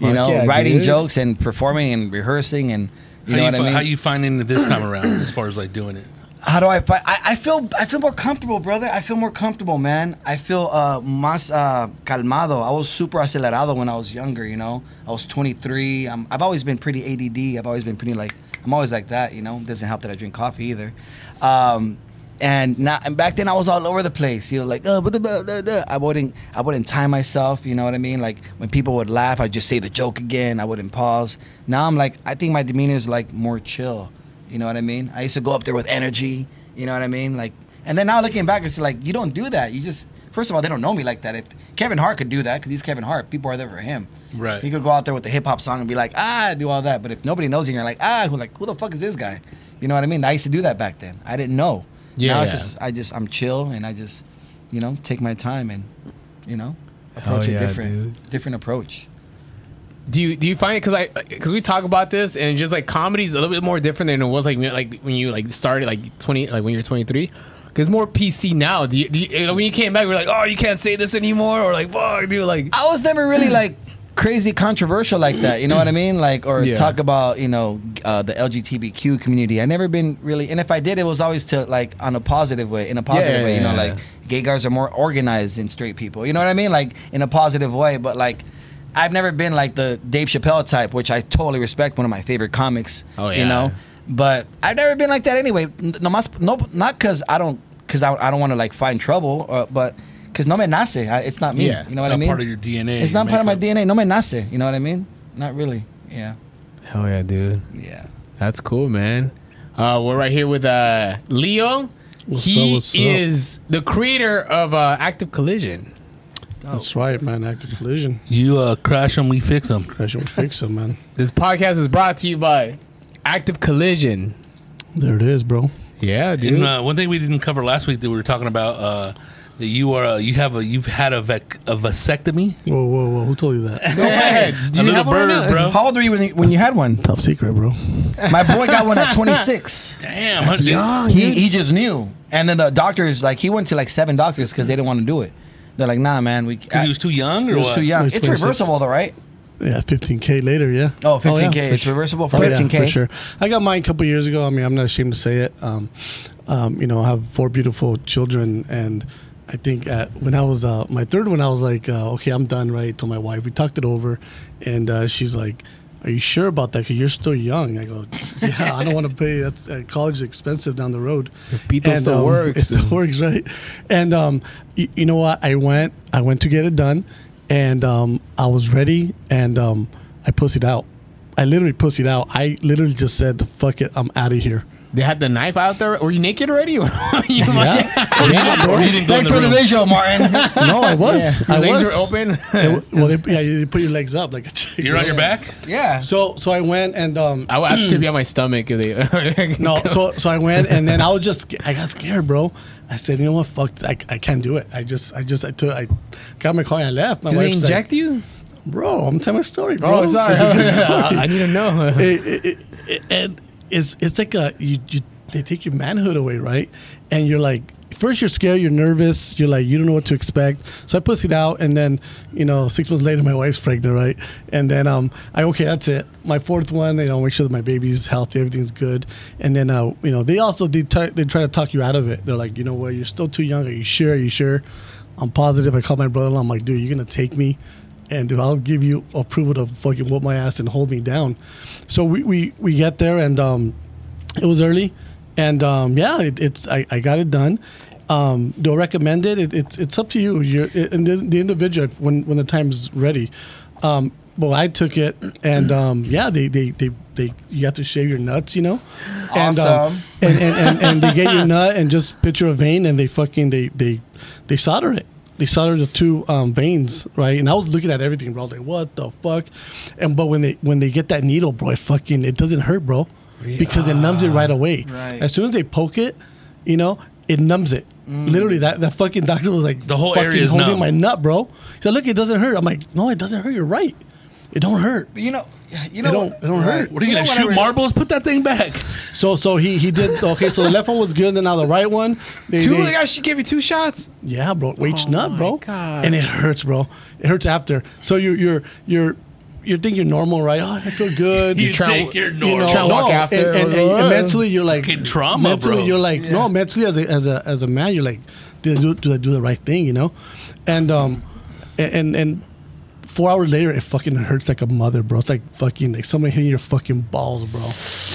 You Fuck know, yeah, writing dude. jokes and performing and rehearsing and you How know you, what fi- I mean. how you finding it this time around as far as like doing it? How do I find? I, I feel I feel more comfortable, brother. I feel more comfortable, man. I feel uh, más uh, calmado. I was super acelerado when I was younger. You know, I was 23. I'm, I've always been pretty ADD. I've always been pretty like I'm always like that. You know, doesn't help that I drink coffee either. Um, and now and back then I was all over the place. You know, like oh, blah, blah, blah. I wouldn't I wouldn't time myself. You know what I mean? Like when people would laugh, I'd just say the joke again. I wouldn't pause. Now I'm like I think my demeanor is like more chill. You know what I mean? I used to go up there with energy. You know what I mean? Like, and then now looking back, it's like you don't do that. You just first of all, they don't know me like that. If Kevin Hart could do that, because he's Kevin Hart, people are there for him. Right. He could go out there with the hip hop song and be like, ah, do all that. But if nobody knows you, you're like, ah, who like who the fuck is this guy? You know what I mean? I used to do that back then. I didn't know. Yeah, Now it's just I just I'm chill and I just, you know, take my time and, you know, Hell approach yeah, it different, dude. different approach. Do you do you find it because I because we talk about this and just like comedy's a little bit more different than it was like like when you like started like twenty like when you're 23 because more PC now. Do you, do you, when you came back, we are like, oh, you can't say this anymore, or like, fuck, dude, like, I was never really like crazy controversial like that. You know what I mean? Like or Yeah. talk about you know uh, the LGBTQ community. I never been really, and if I did, it was always to like on a positive way. In a positive Yeah, way, you know, like gay guys are more organized than straight people. You know what I mean? Like in a positive way. But like, I've never been like the Dave Chappelle type, which I totally respect. One of my favorite comics. Oh, yeah. You know. But I've never been like that anyway. No, no not because I don't, because I, I don't want to like find trouble, uh, but because no me nace. I, it's not me. Yeah. You know what Not I mean? part of your DNA. It's not part of my. DNA. No me nace. You know what I mean? Not really. Yeah. hell yeah, dude, Yeah. that's cool, man. Uh, we're right here with uh, Leo. What's he up, what's up? is the creator of uh, Active Collision. That's right, man. Active collision. You uh, crash them, we fix them. Crash them, we fix them, man. This podcast is brought to you by Active Collision. There it is, bro. Yeah, dude. And uh, one thing we didn't cover last week that we were talking about uh, that you are uh, you have a you've had a, vec- a vasectomy. Whoa, whoa, whoa. Who told you that? Go ahead. Do a you little have one right bird, now? bro. How old were you when you, when you had one? Top secret, bro. My boy got one at 26. Damn, That's dude? young. He he just knew, and then the doctors like he went to like seven doctors because they didn't want to do it. They're like, nah, man, we. Because he was too young, or he was what? too young. It's 26. reversible though, right? Yeah, 15K later, yeah. Oh, 15K. yeah, it's sure. reversible for Oh, 15K. for sure. I got mine a couple years ago. I mean, I'm not ashamed to say it. Um, um, you know, I have four beautiful children, and I think at, when I was uh, my third one, I was like, uh, okay, I'm done. Right? Told my wife. We talked it over, and uh, she's like. Are you sure about that? Because you're still young. I go, yeah. I don't want to pay. That's uh, college is expensive down the road. Pito still works. It still works, right? And um, you, you know what? I went. I went to get it done, and um, I was ready, and um, I pussied out. I literally pussied out. I literally just said, "Fuck it, I'm out of here." They had the knife out there. Were you naked already? you Yeah, yeah, bro. Or you didn't go in Thanks the for the room. visual, Martin. No, I was. Your I legs was. were open. It- well, they, yeah, you put your legs up like a chick. You're on your back. yeah. So, so I went and um, I would ask to be on my stomach if they. no, so so I went and then I was just I got scared, bro. I said, you know what, fuck, I, I can't do it. I just I just I took I got my car and I left. My Do they wife's inject you? bro. I'm telling my story, bro. Oh, sorry. It's story. I need to know. it, it, it, it, and it's it's like a you, you they take your manhood away, right? And you're like first you're scared, you're nervous, you're like you don't know what to expect. So I pussied out, and then you know six months later my wife's pregnant, right? And then um I okay that's it. My fourth one, you know, make sure that my baby's healthy, everything's good. And then uh you know they also they t- they try to talk you out of it. They're like you know what, you're still too young. Are you sure? Are you sure? I'm positive. I called my brother-in-law. I'm like, dude, you're gonna take me and I'll give you approval to fucking whoop my ass and hold me down. So we we, we get there and um, it was early, and um, yeah, it, it's I, I got it done. Um, do I recommend it? it it's it's up to you. You're and the, the individual when when the time's ready. Um, well, I took it, and um, yeah, they, they they they you have to shave your nuts, you know, and um, Awesome. and, and, and and they get your nut and just picture a vein, and they fucking they they they solder it they soldered the two um, veins, right? And I was looking at everything, bro. I was like, "What the fuck?" And but when they when they get that needle, bro, it fucking it doesn't hurt, bro, because it numbs it right away. Right. As soon as they poke it, you know, it numbs it. Literally, that that fucking doctor was like, The whole fucking area is holding numb. my nut, bro. He said, "Look, it doesn't hurt." I'm like, "No, it doesn't hurt. You're right. It don't hurt." You know, you It know, don't- it don't hurt. What are you, know gonna shoot I re- marbles? Put that thing back. So so he he did okay. So the left one was good, and now the right one. They, Two? they- They got she gave you two shots. Yeah, bro. Wage Oh nut, bro. God. And it hurts, bro. It hurts after. So you you're you're you think you're normal, right? Oh, I feel good. You try- think you're normal. You know. Try to walk no, after. and, and, and, and mentally you're like Fucking trauma, mentally bro. you're like no mentally as a, as a as a man you're like did I do, do I do the right thing you know and um and and four hours later it fucking hurts like a mother bro it's like fucking like somebody hitting your fucking balls bro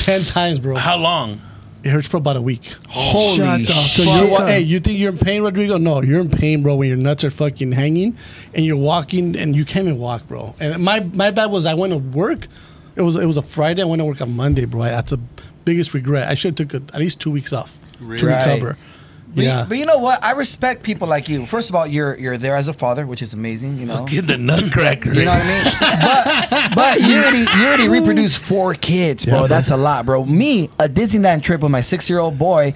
ten times bro How long? it hurts for about a week Holy Shut the so you're wa- hey, you think you're in pain, Rodrigo? No, you're in pain, bro. When your nuts are fucking hanging, and you're walking, and you can't even walk, bro. And my my bad was I went to work. It was it was a Friday. I went to work on Monday, bro. That's the biggest regret. I should have took a, at least two weeks off to Right. recover. But, yeah, you, but you know what? I respect people like you. First of all, you're you're there as a father, which is amazing. You know. Get the nutcracker. You know what I mean? but but you already you already reproduced four kids, bro. Yeah. That's a lot, bro. Me, a Disneyland trip with my six year old boy.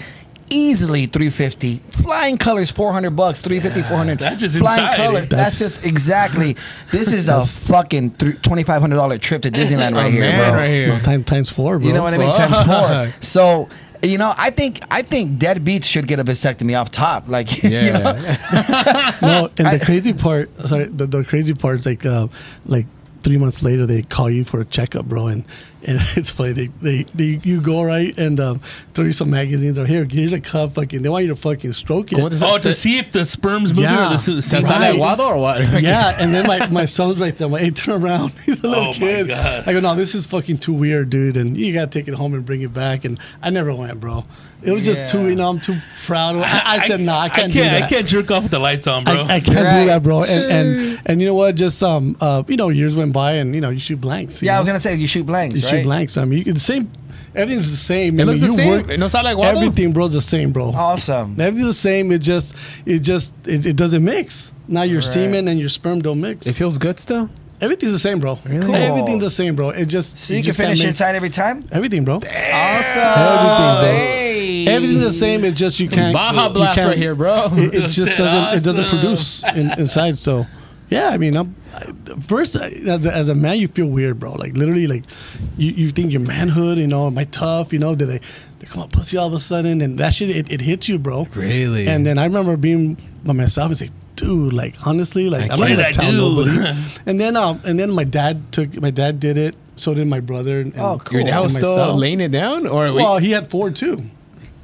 Easily 350 flying colors 400 bucks 350 400 that's just flying inside. color That's- that's, just exactly this is a fucking $2500 trip to Disneyland right here bro right here. Well, time, times four, bro. you know what I mean? Times four. So, you know, I think I think deadbeats should get a vasectomy off top. Like, you Yeah. know, no, and I- the crazy part, sorry, the, the crazy part is like, uh, like three months later they call you for a checkup, bro, and, and it's funny. They, they, they you go right and um, throw you some magazines or here, here's a cup, fucking. They want you to fucking stroke it. What is Oh, to see if the sperm's moving Yeah. or the su- see That's how not they- like Wado or what? yeah, and then my, my son's right there. I'm like, hey, turn around. He's a little Oh my kid. God. I go, no, this is fucking too weird, dude. And you gotta take it home and bring it back. And I never went, bro. It was just too, you know, I'm too proud. of I, I said, no, I can't, I can't, that. I can't jerk off with the lights on, bro. I, I can't Right. do that, bro. And, and and you know what? Just um, uh, you know, years went by, and you know, you shoot blanks. you yeah, I was gonna say you shoot blanks, you right? shoot blanks. I mean, you can the same. Everything's the same. It I looks mean, the you same. work- It don't sound like Wado. everything, bro, the same, bro. Awesome. Everything's the same. It just, it just, it, it doesn't mix. Now your Right. semen and your sperm don't mix. It feels good still. Everything's the same, bro. Cool. Everything's the same, bro. It just So you, can just can't finish inside every time. Everything, bro. Awesome. Everything, bro. Hey. Everything's the same. It's just you can't. Baja you Blast can't- right here, bro. It, it just doesn't. It doesn't produce in, inside. So, yeah. I mean, I'm, I, first as a, as a man, you feel weird, bro. Like literally, like you, you think your manhood. You know, am I tough? You know, did they they come up pussy all of a sudden? And that shit, it, it hits you, bro. Really? And then I remember being by myself and say, dude, like honestly, like Like, I'm what not did gonna I tell do? nobody. and then um, and then my dad took my dad did it. So did my brother. And, Oh, cool. Your dad was still myself. laying it down, or Well, he had four too.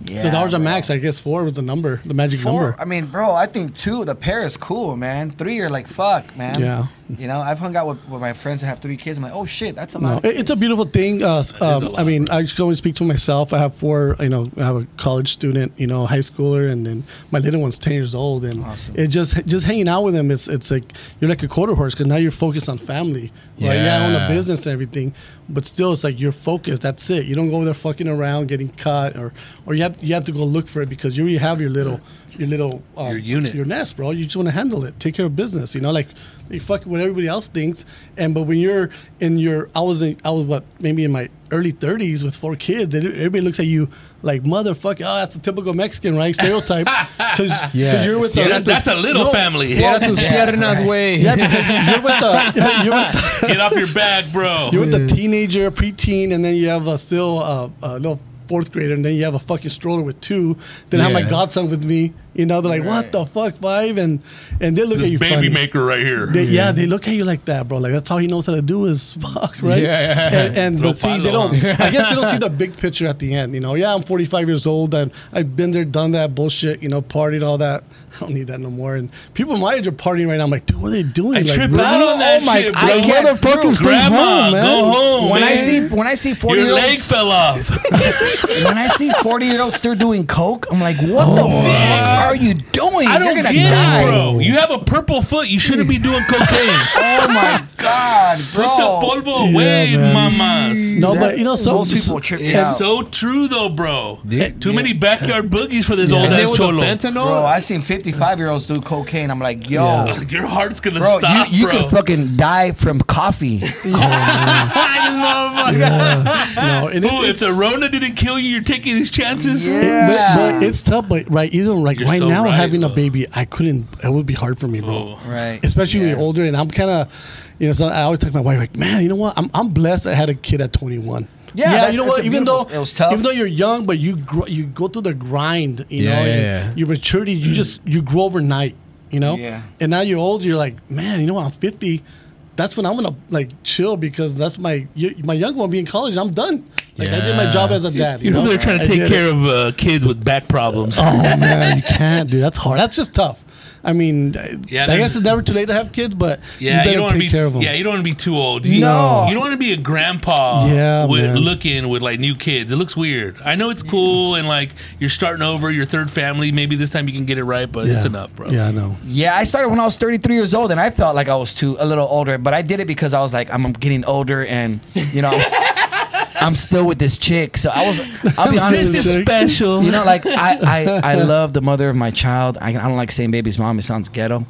Yeah, so that was a max. I guess four was the number, the magic Four. number. I mean, bro, I think two. The pair is cool, man. Three, you're like, fuck, man. Yeah. You know, I've hung out with, with my friends that have three kids. I'm like, oh shit, that's a No, lot. of it- it's a beautiful thing. Uh, is um, a I mean, I just go and speak for myself. I have four. You know, I have a college student. You know, high schooler, and then my little one's ten years old. And Awesome. it just just hanging out with them. It's it's like you're like a quarter horse because now you're focused on family. Right? Yeah, I own a business and everything, but still, it's like you're focused. That's it. You don't go there fucking around, getting cut, or or you have you have to go look for it because you already have your little your little um, Your unit. your nest, bro. You just want to handle it, take care of business. You know, like you fuck what everybody else thinks. And but when you're in your, I was in, I was what maybe in my early 30s with four kids. Everybody looks at you like motherfucker. Oh, that's a typical Mexican, right? Stereotype. Because Yeah. you're with Yeah, the, that- that's a little family. Cierra tus piernas, way. yeah, you're with the you're with the, Get off your back, bro. you're with the teenager, preteen, and then you have a still uh, a little fourth grader, and then you have a fucking stroller with two. Then I have my godson with me. You know, they're like, "What the fuck, five? And and they look at you baby funny. maker right here. They, yeah, mm-hmm. they look at you like that, bro. Like that's all he knows how to do is fuck, right? Yeah, yeah. And, and but see, they don't. I guess they don't see the big picture at the end. You know, yeah, I'm 45 years old and I've been there, done that bullshit. You know, partied all that. I don't need that no more. And people my age are partying right now. I'm like, dude, what are they doing? I like, trip really? out on that Oh my- shit, bro. I Like, can't- motherfucker, stay Grandma, home, man. go home. when I see when I see forty your year leg fell off. when I see forty year olds still doing coke, I'm like, what the oh, fuck are you doing? I don't You're gonna get die. it, bro. You have a purple foot. You shouldn't be doing cocaine. Oh my god, bro. Put the polvo Yeah, man. mamas. No, but you know, some most people trip It's out. so true though, bro. Yeah. Too many backyard boogies for this old And then ass with cholo. fentanyl, Bro, I seen 55 year olds do cocaine. I'm like, yo, Yeah. Your heart's gonna bro, stop, you, you bro. could fucking die from coffee. Oh, no, and it- Ooh, if it's, the Rona didn't kill you, you're taking these chances. Yeah. but, but it's tough. But right, even like You're right so now, right, having a baby, I couldn't. It would be hard for me, bro. Oh. right. especially when you're older. And I'm kind of, you know, so I always talk to my wife like, man, you know what? I'm I'm blessed. I had a kid at 21. Yeah, yeah. You know what? Even though it was tough. even though you're young, but you grow, you go through the grind. You Yeah, know, yeah, yeah. your maturity. You just you grow overnight. You know. Yeah. And now you're old. You're like, man, you know what? I'm 50. That's when I'm gonna like chill because that's my my young one being in college. I'm done. Like I did my job as a dad. You You're know, they're trying to I take care it. of uh, kids with back problems. Oh man, you can't, dude. That's hard. That's just tough. I mean, Yeah, I guess it's never too late to have kids, but Yeah, you you, don't want to take be. care of them. Yeah, you don't want to be too old. You, No. you don't want to be a grandpa. Yeah, with, man. looking with like new kids. It looks weird. I know it's cool and like you're starting over your third family. Maybe this time you can get it right, but it's enough, bro. Yeah, I know. Yeah, I started when I was 33 years old, and I felt like I was too a little older. But I did it because I was like, I'm getting older, and you know, I'm, s- I'm still with this chick. So I was. I'll be honest This is special. You know, like I, I, I love the mother of my child. I, I don't like saying baby's mom. It sounds ghetto.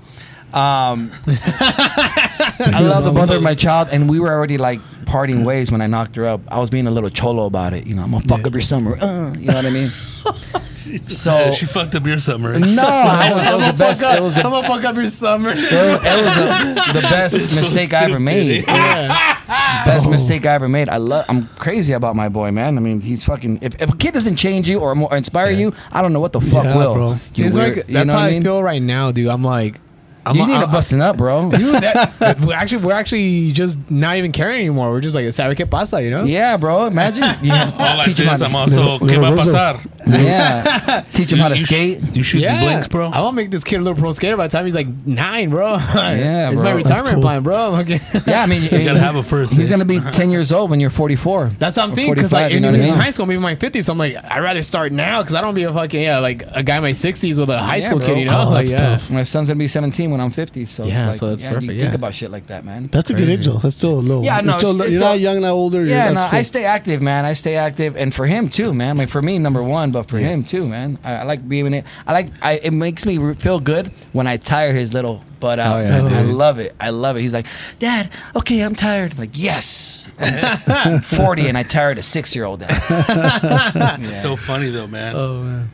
Um, I love the mother of my child, and we were already like parting ways when I knocked her up. I was being a little cholo about it. You know, I'm gonna fuck up your summer. Uh, you know what I mean? so Yeah, she fucked up your summer. no, I was, it was the best. It was the I'm gonna fuck up your summer. it was, it was the, the best mistake I ever made. Best mistake I ever made. I love. I'm crazy about my boy, man. I mean, he's fucking. If, if a kid doesn't change you or, more, or inspire you, I don't know what the fuck Yeah, will. bro. You weird- like you that's know how I, I mean? feel right now, dude. I'm like, I'm, You need a I'm- busting up, bro. Dude, that, we're actually we're actually just not even caring anymore. We're just like, ¿sabe qué pasa? You know? Yeah, bro. Imagine. Yeah. All like Teach him this, to. I'm also. ¿Qué va a pasar? Yeah. Teach him how to You sh- skate. You shoot Yeah, blanks, bro. I want to make this kid a little pro skater by the time he's like nine, bro. Yeah, it's bro. my That's retirement cool. plan, bro. Okay. Yeah, I mean, you gotta have a first, He's dude. gonna be 10 years old when you're 44. That's what I'm thinking. Because like, 45, you know even what I in mean? high school, maybe my 50s. So I'm like, I'd rather start now because I don't be a fucking yeah, like a guy in my 60s with a high Yeah, school bro. kid. You know, Oh, like that's yeah. tough. My son's gonna be 17 when I'm 50. So Yeah, it's like, so that's yeah, You perfect, think about shit like that, man. That's a good age, though. That's still a low. Yeah, no, You're, still, it's- you're it's not young, not older. Yeah, no, I stay active, man. I stay active, and for him too, man. Like for me, number one, but for him too, man. I, I like being it. I like. I it makes me feel good when I tire his little butt out. Oh, yeah, I dude. love it. I love it. He's like, Dad, okay, I'm tired. I'm like, yes. I'm 40 and I tired a six year old out. Yeah. So funny though, man. Oh man.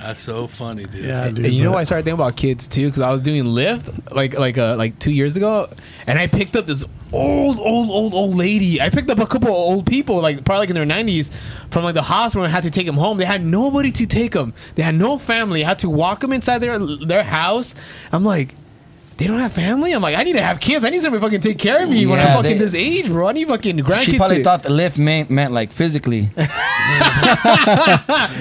That's so funny, dude. Yeah, dude. And you know but- what I started thinking about kids too, because I was doing Lyft like like uh, like two years ago, and I picked up this old old old old lady. I picked up a couple of old people, like probably like in their nineties, from like the hospital. and had to take them home. They had nobody to take them. They had no family. I had to walk them inside their their house. I'm like. They don't have family. I'm like, I need to have kids. I need somebody to fucking take care of me when I'm fucking they- this age, bro. I need fucking grandkids. She probably to- thought the lift meant, meant like physically.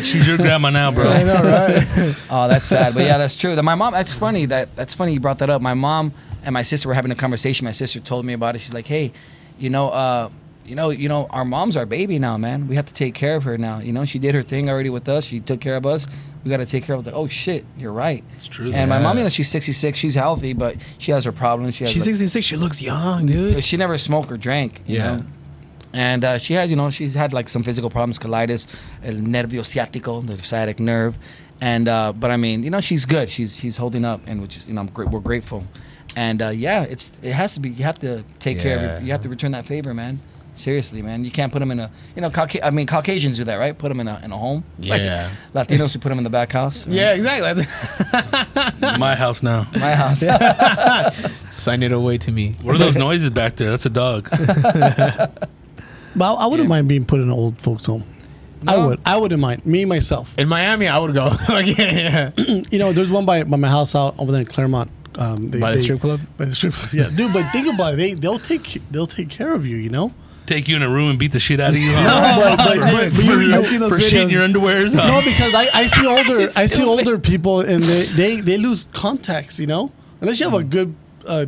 She's your grandma now, bro. I know, right? Oh, that's sad. But yeah, that's true. That my mom. That's funny. That that's funny. You brought that up. My mom and my sister were having a conversation. My sister told me about it. She's like, "Hey, you know, uh, you know, you know, our mom's our baby now, man. We have to take care of her now. You know, she did her thing already with us. She took care of us. We got to take care of her. Like, oh shit, you're right. It's true. And my mom, you know, she's 66. She's healthy, but she has her problems. She has She's like- 66. She looks young, dude. she never smoked or drank. You Yeah. Know? And uh, she has, you know, she's had like some physical problems, colitis, el nervio ciático, the sciatic nerve, and uh, but I mean, you know, she's good. She's she's holding up, and which is, you know, I'm great. We're grateful, and uh, yeah, it's it has to be. You have to take care of. Yeah. Your, you have to return that favor, man. Seriously, man. You can't put them in a, you know, Cauca- I mean, Caucasians do that, right? Put them in a in a home. Yeah. Like, Latinos, we put them in the back house. Yeah, exactly. My house now. My house. Sign it away to me. What are those noises back there? That's a dog. But I, I wouldn't mind being put in an old folks home. I No? would. I wouldn't mind. Me myself. In Miami, I would go. like, yeah. You know, there's one by, by my house out over there in Claremont. Um, they, By the they- strip club? By the strip club. Yeah, dude. But think about it. They they'll take they'll take care of you. You know. Take you in a room and beat the shit out of you. but, but, but, those for shit in your underwears. huh? no, because I, I see older I see older people and they, they, they lose contacts. You know, unless you have a good uh,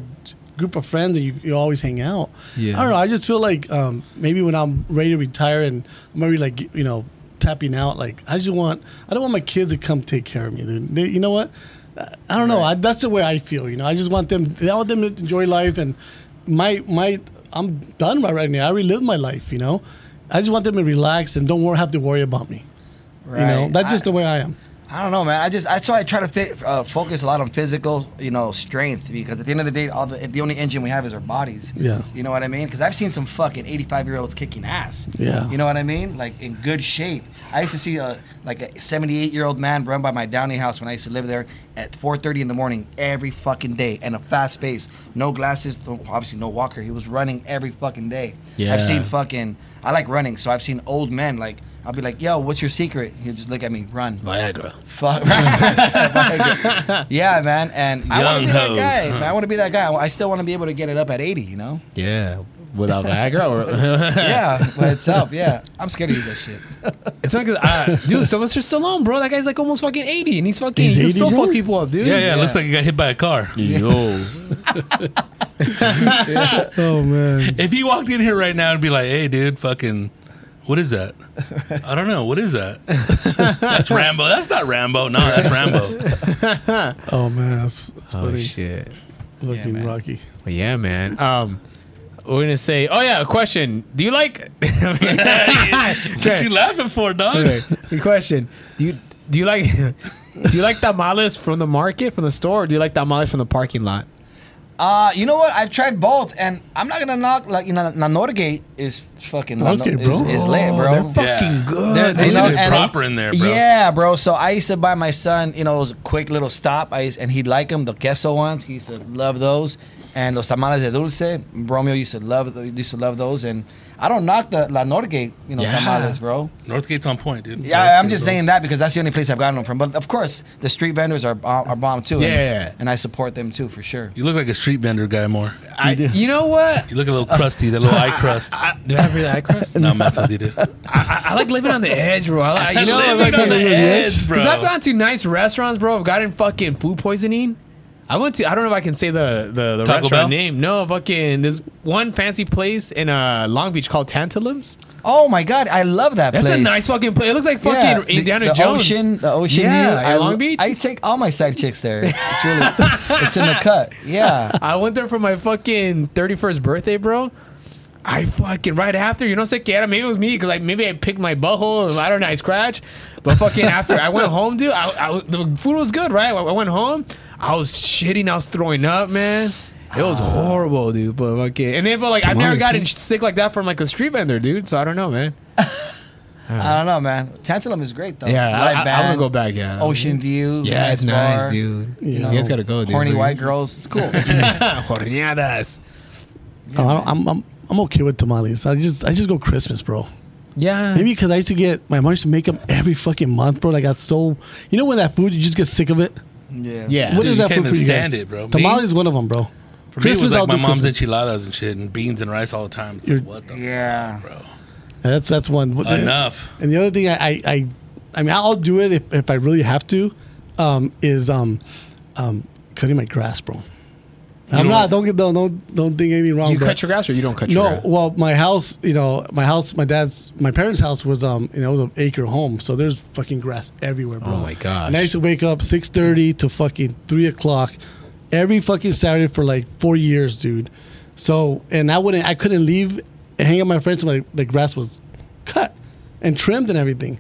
group of friends and you, you always hang out. Yeah. I don't know. I just feel like um, maybe when I'm ready to retire and I'm maybe like you know tapping out, like I just want I don't want my kids to come take care of me. Dude. They, you know what? I don't know. I, that's the way I feel. You know, I just want them. I want them to enjoy life and my my. I'm done right right now. I relived my life. You know, I just want them to relax and don't worry, have to worry about me. You know, that's just I- the way I am. I don't know, man. I just that's why I try to fit, uh, focus a lot on physical, you know, strength because at the end of the day, all the, the only engine we have is our bodies. Yeah. You know what I mean? Because I've seen some fucking 85 year olds kicking ass. Yeah. You know what I mean? Like in good shape. I used to see a like a 78 year old man run by my Downey house when I used to live there at 4:30 in the morning every fucking day and a fast pace, no glasses, obviously no walker. He was running every fucking day. Yeah. I've seen fucking. I like running, so I've seen old men like. I'll be like, yo, what's your secret? He'll just look at me, run. Viagra. Fuck. yeah, man. And I want to Young be that hoes, guy. huh? man. I want to be that guy. I still want to be able to get it up at 80, you know? Yeah. Without Viagra or Yeah, by itself. Yeah. I'm scared to use that shit. It's funny because, uh, dude, Sylvester Stallone, bro, that guy's like almost fucking 80 and he's fucking, He's he can 80, still bro? fuck people up, dude. yeah, yeah, It looks like he got hit by a car. Yo. Oh man. If he walked in here right now and be like, "Hey, dude, fucking, what is that? I don't know. What is that? that's Rambo. That's not Rambo. No, that's Rambo. Oh man, that's, that's Oh, funny. shit. Looking man. Rocky. Well, yeah, man. Um, we're gonna say, oh yeah, a question. Do you like? What you laughing for, dog? Okay, good question. Do you do you like do you like tamales from the market from the store, or do you like tamales from the parking lot? Uh, you know what? I've tried both, and I'm not gonna knock. Like you know, La Norgate is fucking La Norgate, Nor- bro. Is, is lit, bro. They're fucking Yeah. good. They're- They you know, shit and- proper in there, bro. Yeah, bro. So I used to buy my son, you know, those quick little stop, I used, and he'd like them, the queso ones. He used to love those, and los tamales de dulce. Romeo used to love, used to love those, and I don't knock the La Norgate, you know, Yeah. tamales, bro. Northgate's on point, dude. Yeah, I'm just saying that because that's the only place I've gotten them from. But of course, the street vendors are bomb, are bomb too. and- Yeah. and I support them too for sure. You look like a street vendor guy more. I, you know what? You look a little crusty, that little eye crust. I, do I have really eye crust? No, I'm messing with you, dude. I, I, I like living on the edge, bro. I, like- you know, Living like, on the edge, bro. Because I've gone to nice restaurants, bro. I've gotten fucking food poisoning. I went to. I don't know if I can say the the, the Taco restaurant Bell? name. No, fucking this one fancy place in uh, Long Beach called Tantalums. Oh my god, I love that That's place. a nice fucking place. It looks like fucking Yeah, the- Indiana the Jones. Ocean, the ocean Yeah, view. in I, Long Beach? I take all my side chicks there. It's, it's really, it's in the cut. Yeah. I went there for my fucking 31st birthday, bro. I fucking right after, you know, say que era, maybe it was me because like maybe I picked my butthole and I don't know, I scratched. But fucking after I went home, dude, I, I, the food was good, right? I, I went home, I was shitting, I was throwing up, man. It was ah. horrible, dude. But fucking, and then but like I've never Tamales, gotten sick like that from like a street vendor, dude. So I don't know, man. I don't know, man. Tantalum is great though. Yeah, I, Live I, I band, want to go back. Yeah, Ocean view. Yeah, it's nice, bar, dude. You, know, guys gotta go, dude. Horny white girls. It's cool. Horneadas. Oh, I- I'm, I'm I'm okay with tamales. I just I just go Christmas, bro. Yeah. Maybe because I used to get my mom used to make them every fucking month, bro. I got so you know when that food you just get sick of it. Yeah. Yeah. What Dude, is you that can't food for you stand guys? it, bro. Tamales Me? is one of them, bro. For me, it was I'll like my do mom's Christmas. enchiladas and shit, and beans and rice all the time. It's You're- like, what the Yeah. fuck, bro? That's that's one. What the- Enough. And the other thing I, I, I, I mean, I'll do it if, if I really have to, um, is um, um, cutting my grass, bro. I'm don't- not. Don't get don't don't don't think anything wrong. You cut your grass or you don't cut your no, grass? No. Well, my house, you know, my house, my dad's, my parents' house was, um, you know, it was an acre home, so there's fucking grass everywhere, bro. Oh my gosh. And I used to wake up six thirty to fucking three o'clock every fucking Saturday for like four years, dude. So, and I wouldn't, I couldn't leave and hang out with my friends my the grass was cut and trimmed and everything.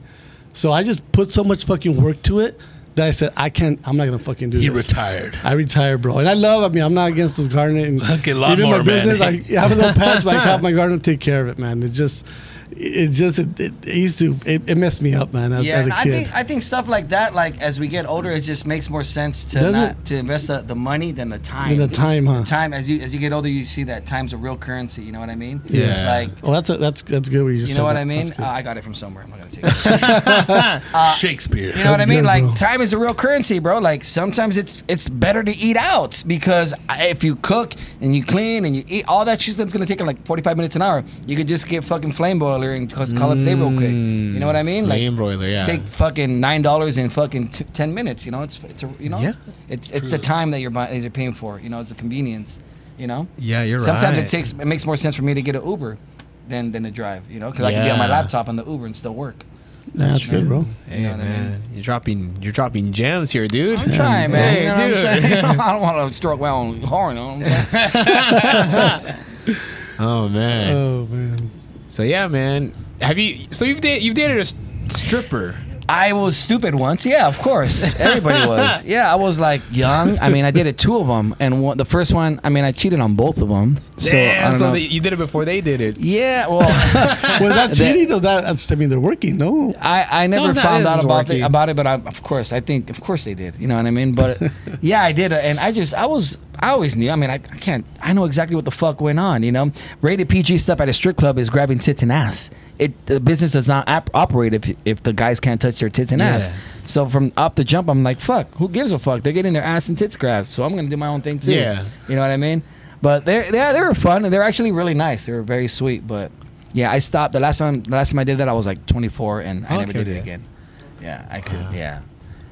So I just put so much fucking work to it that I said I can't, I'm not gonna fucking do He this. He retired. I retired, bro, and I love. I mean, I'm not against this gardening. Okay, even lawnmower my business, man. I have a little patch, but I have my garden, take care of it, man. It's just, it just, it, it, it used to, it, it messed me up, man, as, Yeah, as and a I kid. think I think stuff like that, like as we get older, it just makes more sense to Does not it? to invest the, the money than the time. Than the time, huh? The time as you as you get older, you see that time's a real currency. You know what I mean? Yeah. Like well, that's a, that's that's good. What you just you said know what that. I mean? Uh. I got it from somewhere. I'm not gonna take it. Shakespeare. You know what I mean? good, Like bro. time is a real currency, bro. Like sometimes it's it's better to eat out because if you cook and you clean and you eat all that shit that's gonna take like 45 minutes an hour, you could just get fucking flame boiler and call call it a day real quick. You know what I mean? Mm, Flame broiler, yeah. Take fucking nine dollars in fucking t- ten minutes. You know, it's it's a, you know, Yeah. it's it's the time that you're buying, that you're paying for. You know, it's a convenience. You know. Yeah, you're right. Sometimes right. it takes it makes more sense for me to get an Uber than than to drive. You know, because I can be on my Yeah. laptop on the Uber and still work. Nah, that's good, bro. Hey, know what I man, you're dropping you're dropping gems here, dude. I'm trying, man. Hey, you know what I'm dude. saying? I don't want to stroke my own horn. You know what I'm saying? Oh man. Oh man. So yeah, man. Have you? So you've dated you've dated a s- stripper. I was stupid once. Yeah, of course. Everybody was. Yeah, I was like young. I mean, I did it two of them, and one, the first one, I mean, I cheated on both of them. So I don't so know. they, you did it before they did it. yeah, well, Well, that cheating though, that that's, I mean, they're working. No, I, I never it's not- found out about working. it, about it, but I, of course, I think, of course, they did. You know what I mean? But yeah, I did, and I just, I was, I always knew. I mean, I, I can't, I know exactly what the fuck went on. You know, rated PG stuff at a strip club is grabbing tits and ass. It the business does not ap- operate if if the guys can't touch their tits and ass. So from off the jump, I'm like, fuck, who gives a fuck? They're getting their ass and tits grabbed, so I'm gonna do my own thing too. Yeah. you know what I mean? But they they they were fun and they were actually really nice. They were very sweet, but. Yeah, I stopped. The last time, the last time I did that, I was like 24, and I never Okay. did it again. Yeah, I could. Yeah,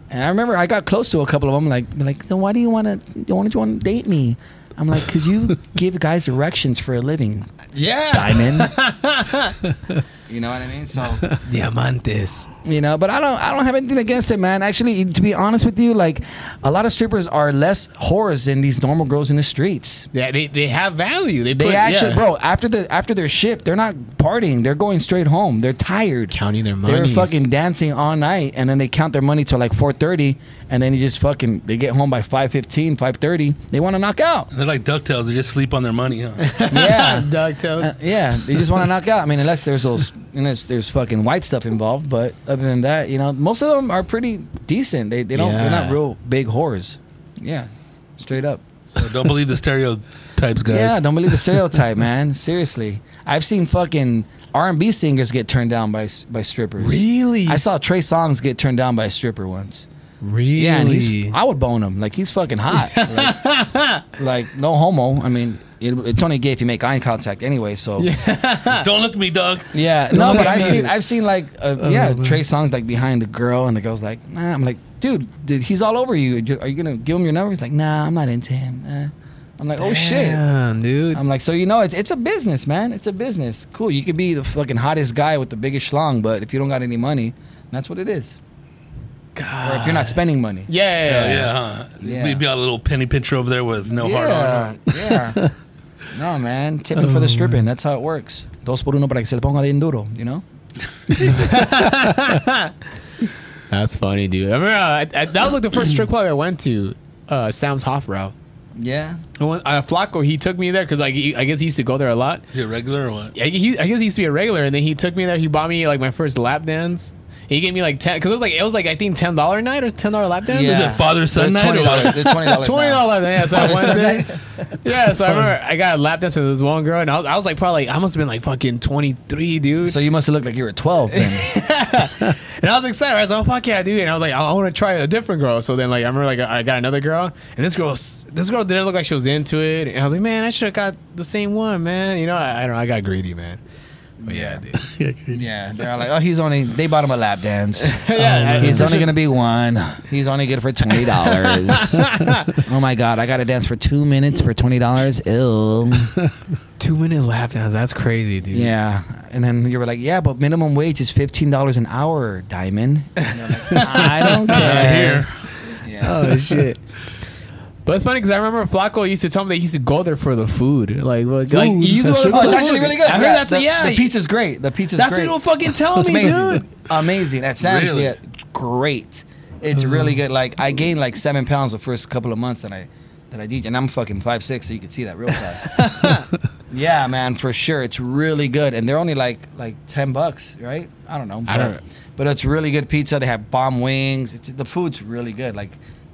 and I remember I got close to a couple of them. Like, like, so why do you want to? Why don't you want to date me? I'm like, cause you give guys erections for a living, Yeah. diamond. you know what I mean? So, Diamantes. you know, but I don't, I don't have anything against it, man. Actually, to be honest with you, like, a lot of strippers are less whores than these normal girls in the streets. Yeah, they, they have value. They, They actually, yeah. bro, after the after their shift, they're not partying. They're going straight home. They're tired. counting their money. They're fucking dancing all night, and then they count their money till like 4:30, and then you just fucking they get home by 5:15, 5:30. They want to knock out. They're like DuckTales. They just sleep on their money, huh? Yeah, DuckTales. Uh, yeah. They just want to knock out. I mean, unless there's those, unless there's fucking white stuff involved. But other than that, you know, most of them are pretty decent. They they don't they're not real big whores. Yeah, straight up. so don't believe the stereotypes, guys. Yeah, don't believe the stereotype, man. Seriously, I've seen fucking R and B singers get turned down by by strippers. Really? I saw Trey Songz get turned down by a stripper once. really. Yeah, and he's I would bone him like he's fucking hot. Like, like, no homo. I mean, it, it's only gay if you make eye contact anyway. So yeah, Don't look at me, dog. Yeah, no, but I've seen I've seen like uh, yeah man. Trey Songz like behind the girl and the girl's like nah. I'm like dude, dude, he's all over you. Are you gonna give him your number? He's like nah, I'm not into him. Eh. I'm like oh shit. Dude. I'm like, so you know, it's it's a business, man. It's a business. Cool. You could be the fucking hottest guy with the biggest schlong, but if you don't got any money, that's what it is. Or if you're not spending money. yeah, yeah, Yeah, yeah. yeah, huh? Yeah. We'd be a little penny pincher over there with no heart on. Yeah, yeah. No, man. Tipping for the stripping. That's how it works. Dos por uno para que se le ponga bien duro, you know? That's funny, dude. I remember uh, I, I, that was like the first strip club I went to. Uh, Sam's Hofbrau. Yeah. I went, uh, Flacco, he took me there because like he, I guess he used to go there a lot. Is it regular or what? Yeah, he, I guess he used to be a regular, and then he took me there. He bought me like my first lap dance. He gave me like ten because it was like it was like I think ten dollar a night or ten dollar lap dance. Yeah. Is it father son night $20, $20. Twenty dollars. Yeah, so I went there. Yeah, so I remember I got a lap dance with this one girl, and I was, I was like probably I must have been like fucking twenty three, dude. So you must have looked like you were 12 then. And I was excited. I was like, oh, fuck yeah, dude. And I was like, I, want to try a different girl. So then, like, I remember, like, I got another girl, and this girl, this girl didn't look like she was into it. And I was like, man, I should have got the same one, man. You know, I, I don't know. I got greedy, man. Yeah. Yeah, crazy. Yeah, they're like, oh, he's only. They bought him a lap dance. Yeah, oh, he's only gonna be one. He's only good for twenty dollars. oh my god, I gotta dance for two minutes for twenty dollars. Ill. Two minute lap dance. That's crazy, dude. Yeah, and then you were like, yeah, but minimum wage is fifteen dollars an hour, Diamond. And like, I don't care. here. Yeah. Oh shit. But it's funny because I remember Flacco used to tell me that he used to go there for the food. Like, like, like he used to That's go there Oh, for it's the actually really good. I heard that's the, yeah. The pizza's great. The pizza's great. that's what you were fucking telling me, amazing. dude. Amazing. At Sam's, Really? yeah, it's great. It's really good. Like I gained like seven pounds the first couple of months that I that I DJ, and I'm fucking five six, so you can see that real fast. yeah, man, for sure. It's really good, and they're only like like ten bucks, right? I don't know. I but, don't- But it's really good pizza. They have bomb wings. It's, the food's really good. Like.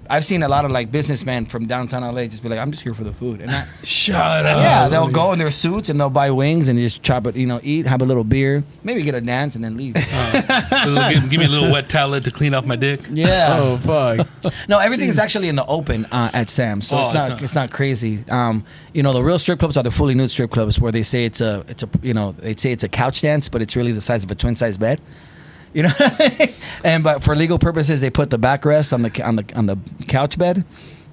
I've seen a lot of like businessmen from downtown LA just be like, I'm just here for the food, and I, Shut up. yeah, they'll go in their suits and they'll buy wings and just chop it, you know, eat, have a little beer, maybe get a dance and then leave. give, give me a little wet towelette to clean off my dick. yeah. Oh fuck. No, everything is actually in the open uh, at Sam's, so Oh, it's it's not not- it's not crazy. Um, you know, the real strip clubs are the fully nude strip clubs where they say it's a it's a you know they say it's a couch dance, but it's really the size of a twin size bed. You know, and but for legal purposes, they put the backrest on the on the on the couch bed.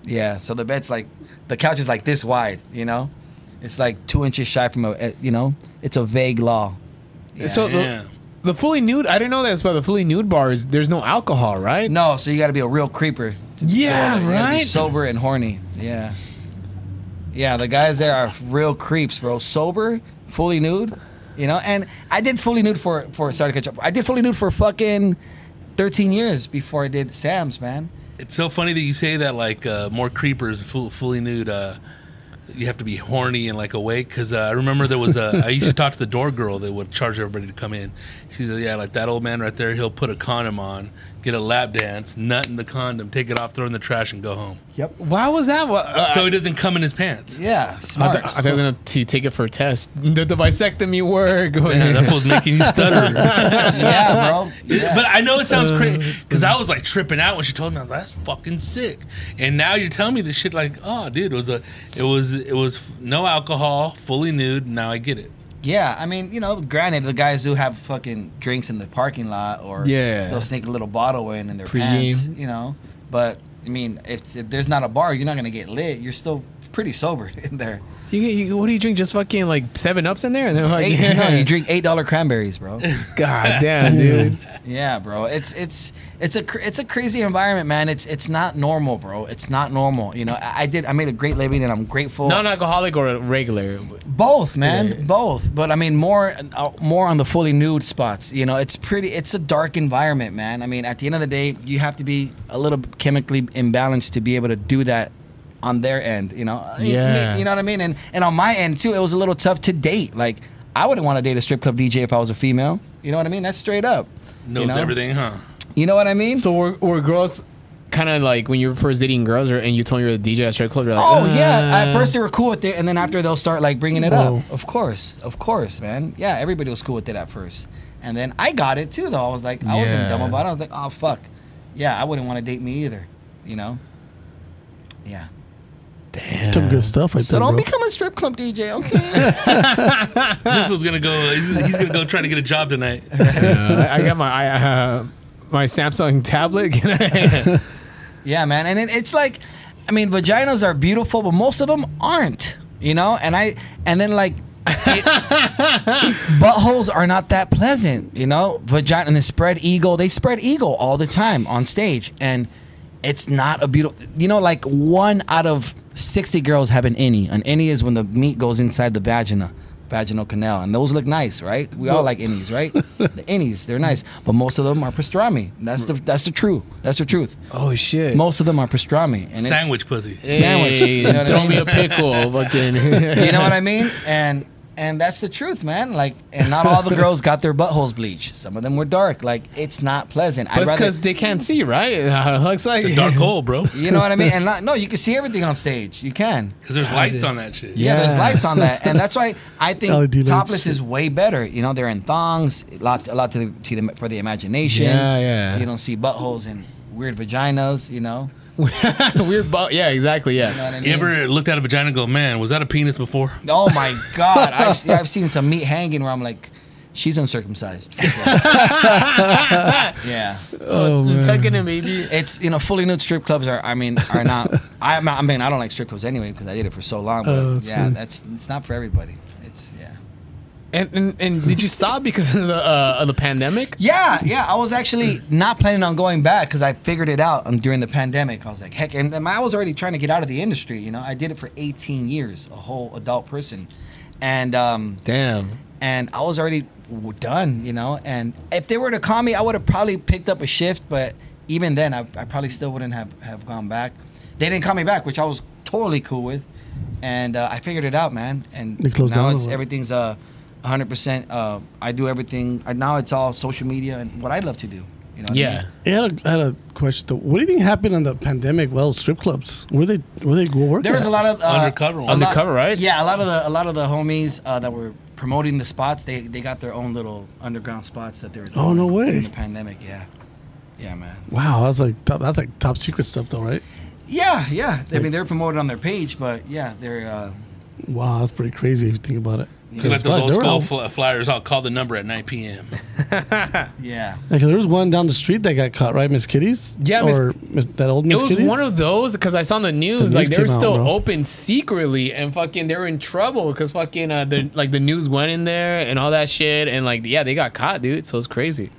Yeah, so the bed's like the couch is like this wide. You know, it's like two inches shy from a uh, you know it's a vague law. Yeah. So the, the fully nude, I didn't know that, but the fully nude bars, there's no alcohol, right? No, so you got to be a real creeper. Yeah, there. You be right? sober and horny. Yeah. Yeah, the guys there are real creeps, bro. Sober, fully nude, you know. And I did fully nude for for sorry to catch up. I did fully nude for fucking thirteen years before I did Sam's, man. It's so funny that you say that. Like uh, more creepers, full, fully nude. Uh, you have to be horny and like awake. Because uh, I remember there was a. I used to talk to the door girl that would charge everybody to come in. She said, "Yeah, like that old man right there. He'll put a condom on, get a lap dance, nut in the condom, take it off, throw it in the trash, and go home. Yep. Why was that? What, uh, so he doesn't come in his pants. Yeah, I smart. thought I thought they were gonna to take it for a test. Did the vasectomy work? Yeah, that was making you stutter. yeah, bro. Yeah. But I know it sounds crazy because I was like tripping out when she told me. I was like, "That's fucking sick." And now you're telling me this shit like, "Oh, dude, it was a, it was, it was f- no alcohol, fully nude." Now I get it. Yeah, I mean, you know, granted, the guys who have fucking drinks in the parking lot, or Yeah. they'll sneak a little bottle in in their Pre-game. pants, you know. But I mean, if, if there's not a bar, you're not gonna get lit. You're still pretty sober in there. You, you, what do you drink? Just fucking like seven ups in there, and then like, Eight, no, you drink eight dollar cranberries, bro. God damn, dude. yeah, bro. It's it's it's a cr- it's a crazy environment, man. It's it's not normal, bro. It's not normal. You know, I, I did I made a great living, and I'm grateful. Non-alcoholic or regular? Both, man, Yeah. both. But I mean, more uh, more on the fully nude spots. You know, it's pretty. It's a dark environment, man. I mean, at the end of the day, you have to be a little chemically imbalanced to be able to do that on their end. You know, You- Yeah. You know what I mean? And and on my end too, it was a little tough to date. Like, I wouldn't want to date a strip club DJ if I was a female. You know what I mean? That's straight up. Knows you know? everything, huh? You know what I mean? So we're girls kind of like when you're first dating girls, or and you told me you're a DJ at strip club? You're like, Oh yeah. At uh, first they were cool with it, and then after they'll start like bringing it Whoa. up. Of course, of course, man. Yeah, everybody was cool with it at first, and then I got it too. Though I was like, I wasn't dumb about it. I was like, oh fuck, yeah, I wouldn't want to date me either. You know. Yeah. Some good stuff right So there, don't bro. become a strip club DJ, okay? This was gonna go. He's, he's gonna go try to get a job tonight. uh, I got my I, uh, my Samsung tablet. Yeah, man. And it, it's like, I mean, vaginas are beautiful, but most of them aren't. You know, and I and then like. it- buttholes are not that pleasant, you know. Vagina and the spread eagle, they spread eagle all the time on stage, and it's not a beautiful. You know, like one out of sixty girls have an innie. An innie is when the meat goes inside the vagina, vaginal canal, and those look nice, right? We all like innies, right? the innies, they're nice, but most of them are pastrami. That's the that's the true. That's the truth. oh shit! Most of them are pastrami. And it's- Sandwich pussy. sandwich, Hey, you know what I throw mean? me a pickle, fucking. you know what I mean? And and that's the truth, man. Like, and not all the girls got their buttholes bleached. Some of them were dark. Like, it's not pleasant. But I'd it's rather, because they can't see, right? It looks like It's a dark hole, bro. you know what I mean? And not, no, you can see everything on stage. You can. Because there's lights on that shit. Yeah, there's lights on that, and that's why I think LED lights. topless is way better. You know, they're in thongs, a lot, a lot to the, to the for the imagination. Yeah, yeah. You don't see buttholes and weird vaginas. You know, Weird, but yeah, exactly, you know yeah. what I mean? You ever looked at a vagina and go, man, was that a penis before? Oh my god! I've, I've seen some meat hanging where I'm like, she's uncircumcised. yeah. Oh, oh man. Tucking it, maybe. It's you know fully nude strip clubs are I mean are not I I mean I don't like strip clubs anyway because I did it for so long but Oh, that's yeah funny. that's it's not for everybody it's yeah And, and and did you stop because of the uh, of the pandemic? yeah yeah I was actually not planning on going back because I figured it out um, during the pandemic I was like heck and, and I was already trying to get out of the industry you know I did it for 18 years a whole adult person and um Damn. and I was already done, you know. And if they were to call me, I would have probably picked up a shift, but even then, I, I probably still wouldn't have, have gone back. They didn't call me back, which I was totally cool with, and uh, I figured it out, man. And now down it's everything's uh, 100%. Uh, I do everything. Now it's all social media and what I love to do. You know what I Yeah. mean? I had a, I had a question though. What do you think happened in the pandemic? Well, strip clubs. were they were they go work? There was at? a lot of uh, Undercover a one. lot- Undercover, right? Yeah, a lot of the a lot of the homies uh, that were promoting the spots, they they got their own little underground spots that they were. Doing oh, no way. During the pandemic, yeah, yeah, man. Wow, that's like top, that's like top secret stuff though, right? Yeah, yeah. I mean, they're promoted on their page, but yeah, they're. Uh, Wow, that's pretty crazy if you think about it. You got those Fuck, old they school fl- flyers. I'll call the number at 9 p.m. yeah. Like there was one down the street that got caught, right, Miss Kitty's? Yeah, Miss- or Miss, that old It was Kitty's. one of those because I saw on the news, The like they were came out, still bro. open secretly and fucking they were in trouble because fucking uh, the like the news went in there and all that shit and like yeah they got caught dude so it's crazy.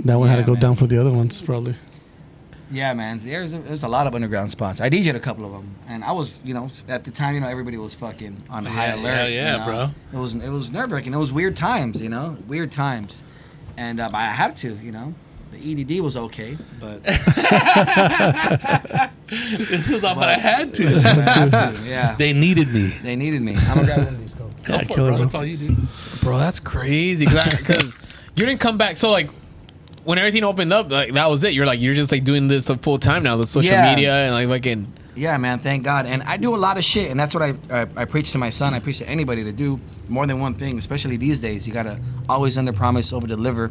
that one had to Yeah, go man. down for the other ones, probably. Yeah, man. There's a, there's a lot of underground spots. I DJ'd a couple of them, and I was, you know, at the time, you know, everybody was fucking on high Yeah, alert. yeah, you yeah, know? bro. It was it was nerve wracking. It was weird times, you know, weird times, and uh, but I had to, you know. The EDD was okay, but it was all but I had to. I had to. Yeah, they needed me. they needed me. I'm gonna grab one of these coats. Go Yeah, for it, bro. bro. That's all you do. Bro, that's crazy because you didn't come back. So like when everything opened up, like that was it. You're like you're just like doing this full time now, the social Yeah. media and like fucking Yeah, man. Thank God. And I do a lot of shit, and that's what I, I I preach to my son. I preach to anybody to do more than one thing, especially these days. You gotta always under promise, over deliver.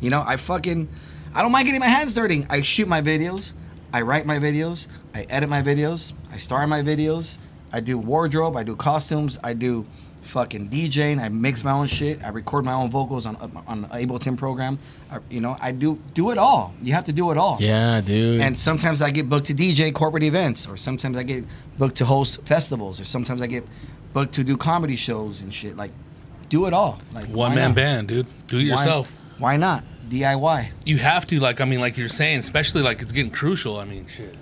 You know, I fucking I don't mind getting my hands dirty. I shoot my videos, I write my videos, I edit my videos, I star my videos, I do wardrobe, I do costumes, I do fucking DJing, I mix my own shit, I record my own vocals on on the Ableton program. I, you know, I do do it all. You have to do it all. yeah, dude. And sometimes I get booked to DJ corporate events, or sometimes I get booked to host festivals, or sometimes I get booked to do comedy shows and shit. Like, do it all. Like One man not? band, dude. Do it Why- yourself. Why not? DIY. You have to, like, I mean, like you're saying, especially like it's getting crucial. I mean, shit.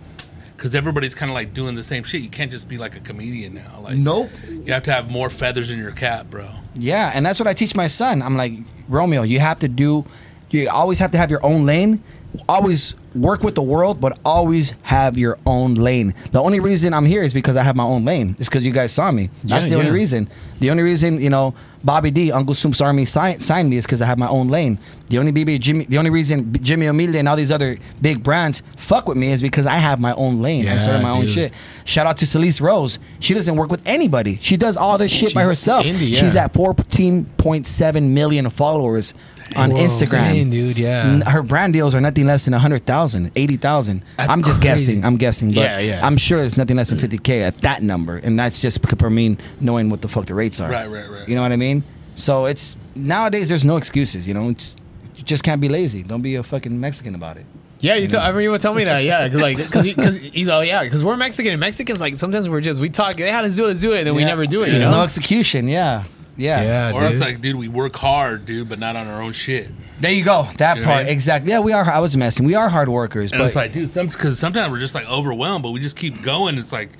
Because everybody's kind of like doing the same shit. You can't just be like a comedian now. Like, Nope. You have to have more feathers in your cap, bro. Yeah, and that's what I teach my son. I'm like, Romeo, you have to do, you always have to have your own lane. Always work with the world, but always have your own lane. The only reason I'm here is because I have my own lane. It's because you guys saw me. That's Yeah, the only reason. The only reason, you know, Bobby D, Uncle Soup's Army signed, signed me is because I have my own lane. The only BB Jimmy, the only reason Jimmy Amelia and all these other big brands fuck with me is because I have my own lane. I started my own shit. Shout out to Celeste Rose. She doesn't work with anybody. She does all this shit by herself. indie, She's at 14.7 million followers on Whoa. Instagram. Insane, dude, yeah. Her brand deals are nothing less than 100,000, 80,000. I'm just crazy. guessing. I'm guessing. But Yeah, yeah. I'm sure it's nothing less than 50K at that number. And that's just for me knowing what the fuck the rates are. Right, right, right. You know what I mean? So it's nowadays there's no excuses. You know, it's, you just can't be lazy. Don't be a fucking Mexican about it. Yeah, you. Tell, I remember you would tell me that. Yeah, cause like, cause, he, cause he's all yeah, cause we're Mexican. and Mexicans like sometimes we're just we talk. Yeah, let's do it, let's do it, and then we never do it. You know, No execution. Yeah. Yeah. Yeah, or dude. it's like, dude, we work hard, dude, but not on our own shit. There you go. That You know what I part. mean? Exactly. Yeah, we are. I was messing. We are hard workers. And but it's like, dude, because sometimes we're just like overwhelmed, but we just keep going. It's like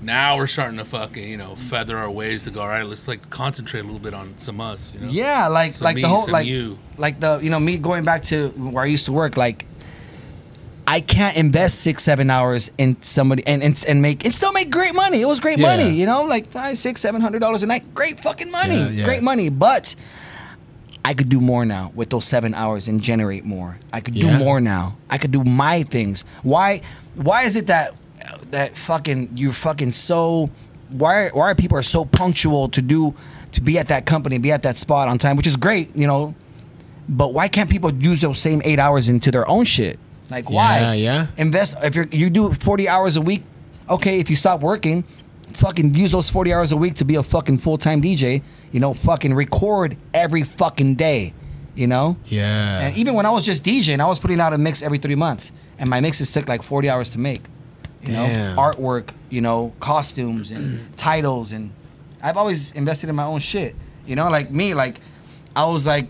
now we're starting to fucking, you know, feather our ways to go. All right, let's like concentrate a little bit on some us. You know? Yeah, like Some like me, the whole some like you. like the you know me going back to where I used to work. Like I can't invest six seven hours in somebody and and, and make and still make great money. It was great Yeah. money, you know, like five six seven hundred dollars a night. Great fucking money, Yeah, yeah. great money. But I could do more now with those seven hours and generate more. I could do more now. I could do my things. Why? Why is it that that fucking you're fucking so? Why why are people are so punctual to do to be at that company, be at that spot on time, which is great, you know. But why can't people use those same eight hours into their own shit? Like why? Yeah, yeah. Invest if you're you do forty hours a week. Okay, if you stop working, fucking use those 40 hours a week to be a fucking full-time DJ, you know, fucking record every fucking day, you know? Yeah. And even when I was just DJing, I was putting out a mix every three months, and my mixes took like 40 hours to make. You know, Damn. artwork, you know, costumes and titles, and I've always invested in my own shit. You know, like me, like I was like,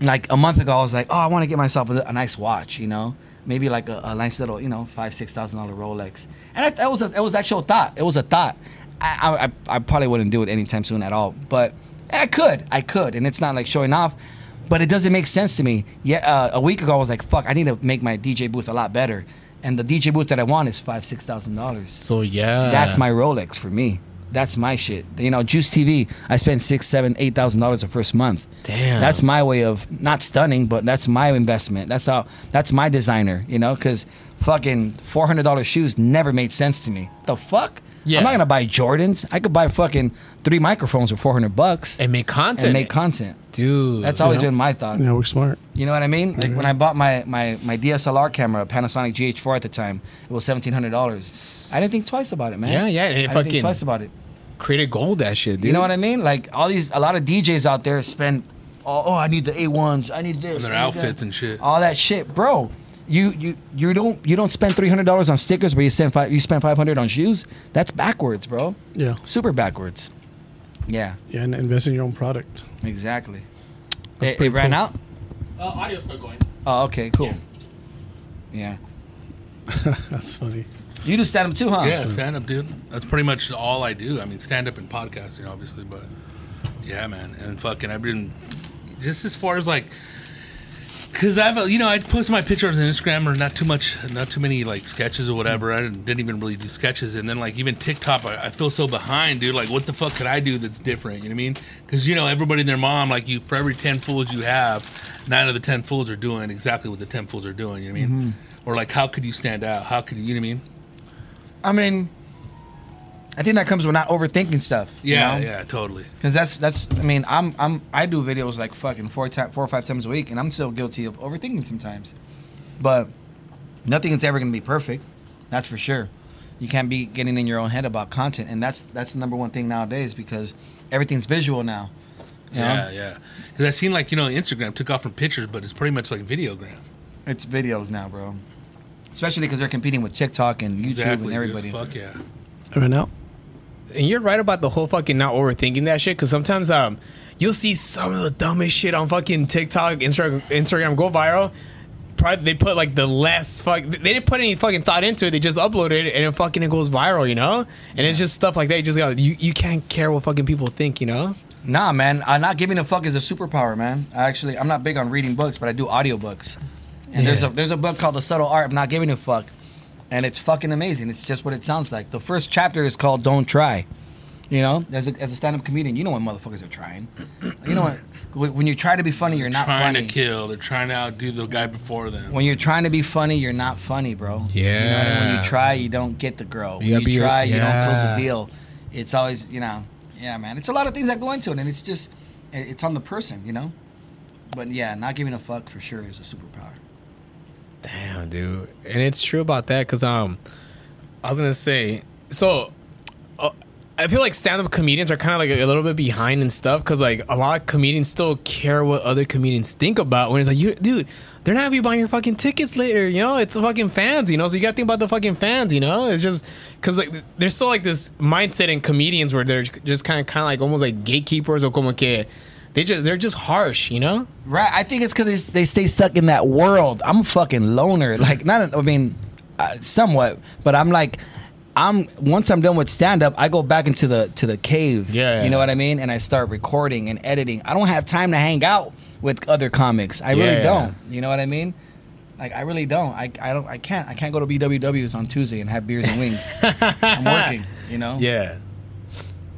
like a month ago, I was like, oh, I want to get myself a, a nice watch. You know, maybe like a, a nice little, you know, five six thousand dollar Rolex, and that, that was a, it was actual thought. It was a thought. I, I I probably wouldn't do it anytime soon at all, but I could, I could, and it's not like showing off. But it doesn't make sense to me. Yeah, uh, a week ago I was like, "Fuck, I need to make my DJ booth a lot better." And the DJ booth that I want is five, six thousand dollars. so yeah. That's my Rolex for me. That's my shit. You know, Juice TV. I spent six, seven, eight thousand dollars the first month. Damn. That's my way of not stunning, but that's my investment. That's how. That's my designer. You know, because fucking four hundred dollars shoes never made sense to me. The fuck. Yeah. I'm not gonna buy Jordans. I could buy fucking three microphones for four hundred bucks and make content. and make content. dude. That's always know? been my thought. You know, we're smart. You know what I mean? Like when I bought my, my, my DSLR camera, Panasonic GH4 at the time, it was seventeen hundred dollars. I didn't think twice about it, man. Yeah, yeah, and I didn't think twice about it. created gold. That shit, dude. You know what I mean? Like all these, a lot of DJs out there spend, oh, oh I need the A ones, I need this, And their I need that. outfits and shit. all that shit, bro. You you you don't you don't spend three hundred dollars on stickers, but you spend five you spend five hundred on shoes. That's backwards, bro. Yeah. Super backwards. Yeah, Yeah, and invest in your own product. exactly. It, it ran cool. out. Uh, audio's still going. Oh, okay, cool. Yeah, That's funny. you do stand up too, huh? Yeah, stand up, dude. That's pretty much all I do. I mean, stand up and podcasting, obviously, but yeah, man. And fucking, I've been just as far as like, cause I've uh, you know I post my pictures on Instagram or not too much, not too many like sketches or whatever. I didn't, didn't even really do sketches, and then like even TikTok, I, I feel so behind, dude. Like, what the fuck could I do that's different? You know what I mean? Because you know everybody and their mom, like you, for every ten fools you have, nine of the ten fools are doing exactly what the ten fools are doing. You know what I mean? Mm-hmm. Or like, how could you stand out? How could you? You know what I mean? I mean, I think that comes with not overthinking stuff. you Yeah, know? yeah, totally. Cause that's that's I mean I'm I'm I do videos like fucking four time four or five times a week and I'm still guilty of overthinking sometimes, but nothing is ever gonna be perfect, that's for sure. You can't be getting in your own head about content and that's that's the number one thing nowadays because everything's visual now. you know? Yeah, yeah. Because I seen like you know Instagram took off from pictures, but it's pretty much like videogram. It's videos now, bro. Especially because they're competing with TikTok and YouTube Exactly. and everybody. Dude. Fuck yeah. Right now, and you're right about the whole fucking not overthinking that shit. Because sometimes um, you'll see some of the dumbest shit on fucking TikTok, Instagram, Instagram go viral. Probably they put like the less fuck. They didn't put any fucking thought into it. They just uploaded it and it fucking it goes viral, you know. And it's just stuff like that. You just got you. You can't care what fucking people think, you know. Nah, man. Uh, not giving a fuck is a superpower, man. I actually, I'm not big on reading books, but I do audiobooks. And there's a there's a book called The Subtle Art of Not Giving a Fuck, and it's fucking amazing. It's just what it sounds like. The first chapter is called Don't Try. You know, as a, as a stand-up comedian, you know what motherfuckers are trying. You know what? When when you try to be funny, you're not trying funny. to kill. They're trying to outdo the guy before them. When you're trying to be funny, you're not funny, bro. You know, when you try, you don't get the girl. When You gotta you be- try, you don't close the deal. It's always, you know, yeah, man. It's a lot of things that go into it, and it's just, it's on the person, you know. But yeah, not giving a fuck for sure is a superpower. Damn, dude. And it's true about that because um, I was gonna say so. Uh, I feel like stand-up comedians are kind of like a, little bit behind and stuff because like a lot of comedians still care what other comedians think about when it's like you, dude, they're not gonna be buying your fucking tickets later. You know, it's the fucking fans. You know, so you gotta think about the fucking fans. You know, it's just because like there's still like this mindset in comedians where they're just kind of kind of like almost like gatekeepers or como que they just they're just harsh. You know. Right. I think it's because they, they stay stuck in that world. I'm a fucking loner. Like, not, I mean, uh, somewhat, but I'm like, I'm once I'm done with stand up, I go back into the to the cave. Yeah. You know what I mean? And I start recording and editing. I don't have time to hang out with other comics. I really Yeah. don't. You know what I mean? Like I really don't. I, I don't I can't I can't go to BWWs on Tuesday and have beers and wings. I'm working, you know? Yeah.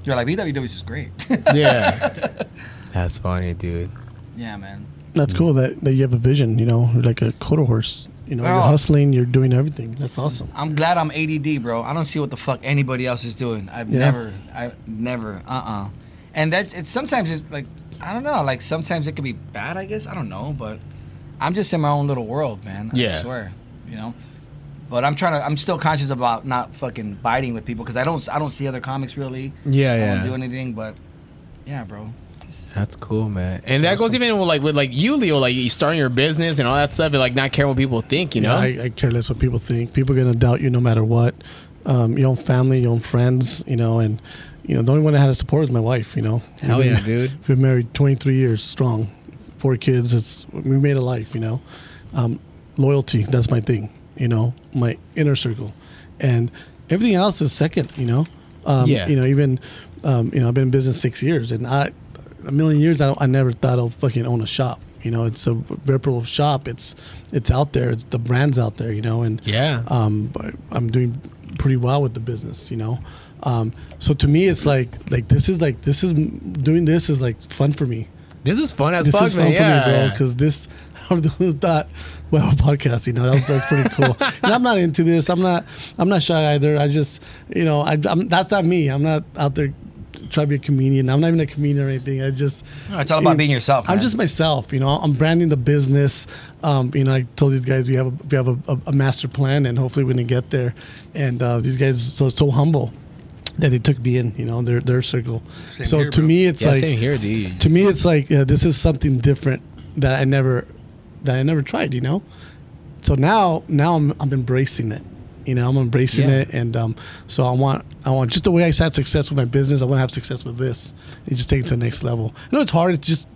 You're like BWWs is great. Yeah. That's funny, dude. yeah, man. that's cool that, that you have a vision. You know, like a quarter horse. You know, Oh. you're hustling. You're doing everything. That's awesome. I'm glad I'm ADD, bro. I don't see what the fuck anybody else is doing. I've Yeah. never, I never, uh, uh And that it's sometimes it's like I don't know. Like sometimes it could be bad. I guess I don't know, but I'm just in my own little world, man. I Yeah. swear, you know. But I'm trying to. I'm still conscious about not fucking biting with people because I don't. I don't see other comics really. Yeah, I yeah. don't do anything, but yeah, bro. That's cool, man. And that goes even with like with like you, Leo, like you starting your business and all that stuff, and like not caring what people think, you know? Yeah, I, I care less what people think. People are gonna doubt you no matter what. Um, your own family, your own friends, you know, and you know the only one I had to support was my wife. You know, Hell We've yeah, been- dude. We've been married 23 years strong, four kids. It's we made a life. You know, um, loyalty. That's my thing. You know, my inner circle, and everything else is second. You know, um, Yeah. You know, even um, you know, I've been in business six years, and I a million years I, I never thought I'll fucking own a shop. You know, it's a reputable shop. It's it's out there. It's the brands out there. You know, and Yeah. um, I'm doing pretty well with the business, you know. Um, so to me, it's like like this is like this is doing this is like fun for me. This is fun as This fuck, is man. for yeah, me, bro. Because this, I would have thought, well, podcast, you know, that that's pretty cool. and I'm not into this. I'm not. I'm not shy either. I just, you know, I, I'm, that's not me. I'm not out there trying to be a comedian. I'm not even a comedian or anything. I just. No, it's all about being yourself, I'm just myself. You know, I'm branding the business. Um, you know, I told these guys we have a, we have a, a, a master plan, and hopefully we're gonna get there. And uh, these guys are so so humble that they took me in. You know, their their circle. Same so here, to bro. me, it's yeah, like same here, dude. to me it's like this is something different that I never that I never tried. You know, so now now I'm I'm embracing it. You know, I'm embracing Yeah. it, and um, so I want I want just the way I had success with my business. I want to have success with this, and just take it to the next level. I know it's hard. It's just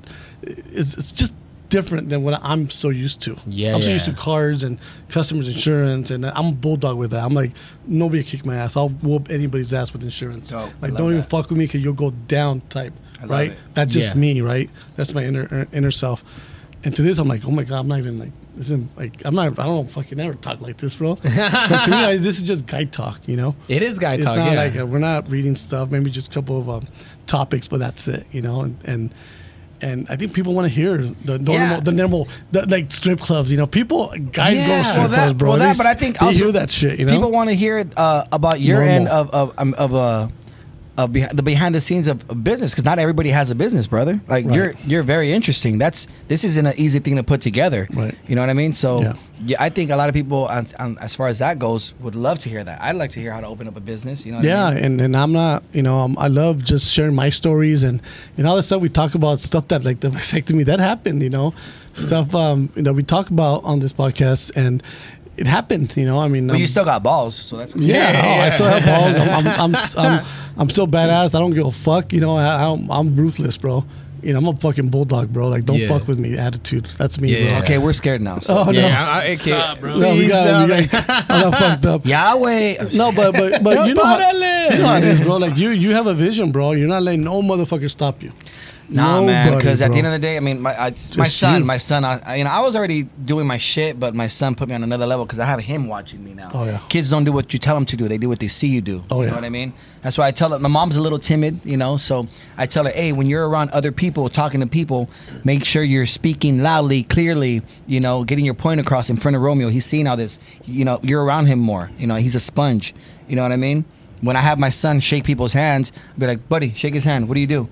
it's it's just different than what I'm so used to. Yeah, I'm so used to yeah. cars and customers insurance, and I'm a bulldog with that. I'm like nobody kick my ass. I'll whoop anybody's ass with insurance. Dope. I Like don't even fuck with me because you'll go down type. love Right? it. That's just Yeah. me, right? That's my inner inner self. And to this, I'm like, oh my god, I'm not even like this. Isn't like I'm not. I don't fucking ever talk like this, bro. so to me, I, this is just guy talk, you know. It is guy It's talk. not yeah. like uh we're not reading stuff. Maybe just a couple of um, topics, but that's it, you know. And and, and I think people want to hear the normal, Yeah. the normal, the, like strip clubs. You know, people, guys Yeah. go to strip well, clubs, bro. well, They that, but I think they also hear that shit. You know, people want to hear uh, about your Normal. end of of um, of uh, of behi- the behind the scenes of, of business because not everybody has a business, brother. Like Right. you're you're very interesting. That's this isn't an easy thing to put together. Right. You know what I mean? So Yeah. yeah, I think a lot of people, on, on, as far as that goes, would love to hear that. I'd like to hear how to open up a business. You know? Yeah I mean? and, and i'm not you know um, i love just sharing my stories and and all the stuff we talk about stuff that like the vasectomy that happened you know stuff um that we talk about on this podcast and it happened you know i mean But um, you still got balls, so that's cool. yeah, Yeah, oh, I still have balls. I'm, I'm, I'm, I'm, I'm still badass. I don't give a fuck. You know, I, I don't, I'm ruthless, bro. You know, I'm a fucking bulldog, bro. Like, don't Yeah. fuck with me. Attitude. That's me, Yeah. bro. Okay, we're scared now. So. Oh no, yeah, I, I, Stop, bro. no, we Please, got, we got, I got fucked up. Yahweh. No, but but but you know, how, Órale. you know how it is, bro. Like you, you have a vision, bro. You're not letting no motherfucker stop you. Nah, man. Because at the end of the day, I mean, my I, my son, you. my son, I, I- you know, I was already doing my shit, but my son put me on another level because I have him watching me now. Oh, yeah. Kids don't do what you tell them to do; they do what they see you do. Oh, yeah. you know what I mean? That's why I tell her. My mom's a little timid, you know, so I tell her, hey, when you're around other people, talking to people, make sure you're speaking loudly, clearly, you know, getting your point across in front of Romeo. He's seeing all this. You know, you're around him more. You know, he's a sponge. You know what I mean? When I have my son shake people's hands, I'll be like, buddy, shake his hand. What do you do?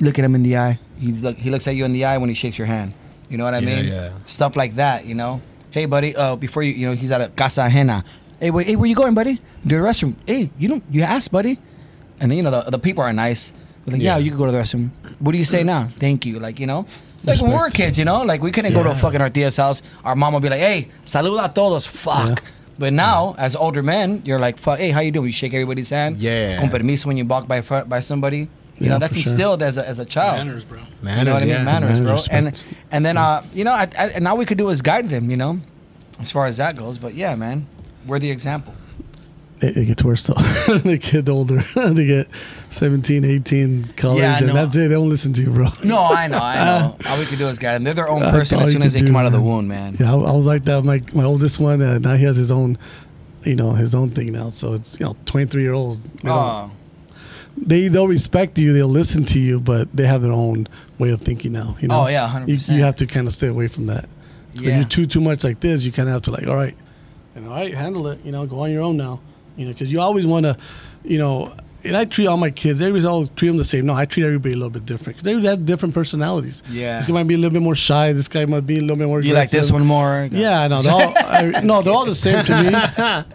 Look at him in the eye. He look, he looks at you in the eye when he shakes your hand. You know what I Yeah, mean? yeah. Stuff like that. You know. Hey, buddy. Uh, before you, you know, he's at a casa ajena. Hey, wait, hey, where you going, buddy? To the restroom. Hey, you don't. You asked, buddy. And then you know the, the people are nice. They're like, yeah. Yeah. you can go to the restroom. What do you say now? Thank you. Like you know. It's like when we were kids, you know, like we couldn't go to a Yeah. fucking Artia's house. Our mom would be like, "Hey, saluda a todos." Fuck. Yeah. But now, as older men, you're like, "Fuck, hey, how you doing?" You shake everybody's hand. Yeah. Con permiso when you walk by by somebody. You Yeah, know, that's for sure. instilled as a, as a child. Manners, bro. Manners, you know what I yeah. mean? Manners, Manners, bro. And respect. and then uh, you know, I, I, and all we could do is guide them. You know, as far as that goes. But yeah, man, we're the example. It, it gets worse though. they get older. they get 17, 18, college, Yeah, and that's it. They don't listen to you, bro. No, I know, I know. all we could do is guide them. They're their own That's person as soon as they could come do, out of the man. womb, man. Yeah, I, I was like that. My my oldest one. Uh, now he has his own, you know, his own thing now. So it's you know, 23 year olds. They, don't- Oh, they they'll respect you. They'll listen to you, but they have their own way of thinking now. You know. Oh, yeah, 100%. You, you have to kind of stay away from that. If Yeah. you're too too much like this, you kind of have to like, all right, and all right, handle it. You know, go on your own now. You know, because you always want to, you know, and I treat all my kids. Everybody's all treat them the same. No, I treat everybody a little bit different because they have different personalities. Yeah. this guy might be a little bit more shy. This guy might be a little bit more. You like this one more? Yeah, no, they're all, I, no, they're all the same to me.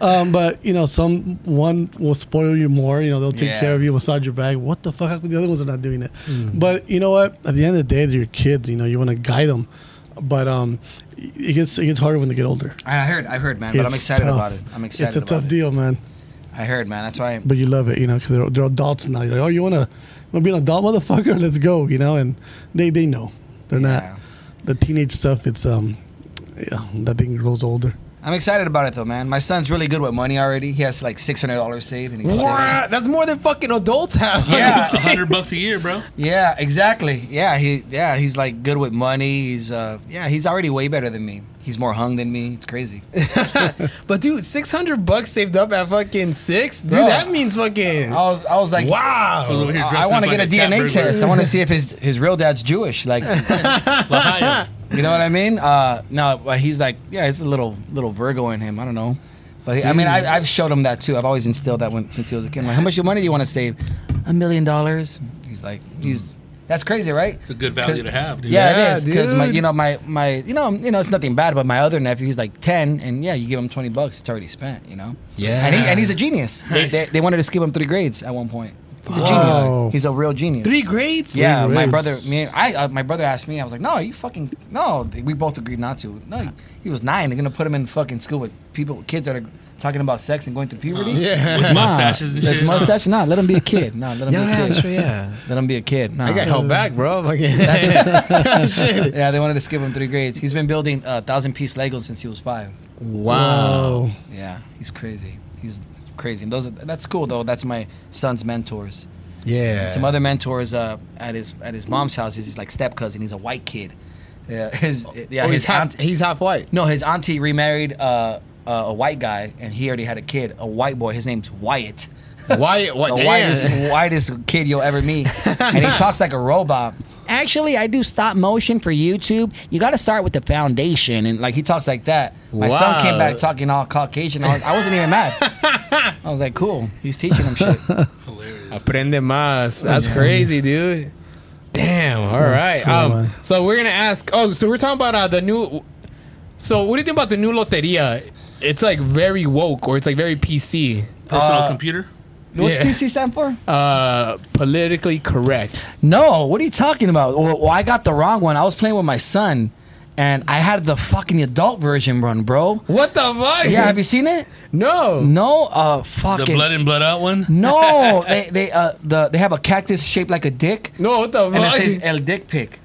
Um, but you know, some one will spoil you more. You know, they'll take Yeah. care of you, massage your back. What the fuck? The other ones are not doing it? But you know what? At the end of the day, they're your kids. You know, you want to guide them. But um, it gets it gets harder when they get older. I heard, I heard, man. But I'm excited tough. about it. I'm excited. It's a tough it. deal, man. I heard, man. That's why. But you love it, you know, because they're, they're adults now. You're like, oh, you want to be an adult motherfucker? Let's go, you know. And they they know they're Yeah. not the teenage stuff. It's um, yeah, that thing grows older. I'm excited about it though, man. My son's really good with money already. He has like six hundred dollars saved, and he's six. What? That's more than fucking adults have. Yeah. Hundred bucks a year, bro. Yeah, exactly. Yeah, he yeah he's like good with money. He's uh yeah he's already way better than me. He's more hung than me. It's crazy. But dude, six hundred bucks saved up at fucking six, dude. Bro. that means fucking I was I was like wow. So over I, want to up get like a DNA test. I want to see if his his real dad's Jewish. Like, Lahio. You know what I mean? Uh, no, but he's like, yeah, it's a little little Virgo in him. I don't know, but he, I mean, I, I've showed him that too. I've always instilled that when since he was a kid. I'm like, how much money do you want to save? A million dollars. He's like, he's that's crazy, right? It's a good value to have, dude. Yeah, Yeah, it is because my, dude. you know, my my, you know, you know, it's nothing bad, but my other nephew, he's like ten, and yeah, you give him twenty bucks, it's already spent, you know. Yeah. and he and he's a genius. They, they, they wanted to skip him three grades at one point. He's a Wow. genius. He's a real genius. Three grades? Yeah, Three my grades. brother, me, I, uh, my brother asked me. I was like, "No, you fucking no." We both agreed not to. No, he, he was nine. They're gonna put him in fucking school with people, kids that are talking about sex and going through puberty. Yeah. With mustaches and Nah, shit. Mustache? Nah, let him be a kid. Nah, let him Yeah, be a that's kid. true, yeah. Let him be a kid. Nah. I got held back, bro. Fucking- Shit. Yeah, they wanted to skip him three grades. He's been building uh, thousand piece Legos since he was five. Wow. Yeah, he's crazy. He's crazy. And those are, that's cool though. That's my son's mentors. Yeah. Some other mentors uh, at his at his mom's house. He's like step cousin. He's a white kid. Yeah, his yeah oh, his he's half, he's half white. no his auntie remarried uh, uh, a white guy and he already had a kid, a white boy. His name's Wyatt. Why? What? The damn. whitest whitest kid you'll ever meet, and he talks like a robot. Actually, I do stop motion for YouTube. You got to start with the foundation, and like he talks like that. My son came back talking all Caucasian. I, was, I wasn't even mad. I was like, cool. He's teaching him shit. Hilarious. Aprende más. That's crazy, dude. Damn. All right. cool, um, so we're gonna ask. Oh, so we're talking about uh, the new. So what do you think about the new loteria? It's like very woke, or it's like very PC. Personal Uh, computer. What's Yeah. PC stand for? Uh, politically correct. No, what are you talking about? Well, well, I got the wrong one. I was playing with my son, and I had the fucking adult version run, bro. What the fuck? Yeah, have you seen it? no. No, uh, fucking. The blood in, blood out one. No, they they uh the they have a cactus shaped like a dick, No. What the fuck? and it says El Dick Pic.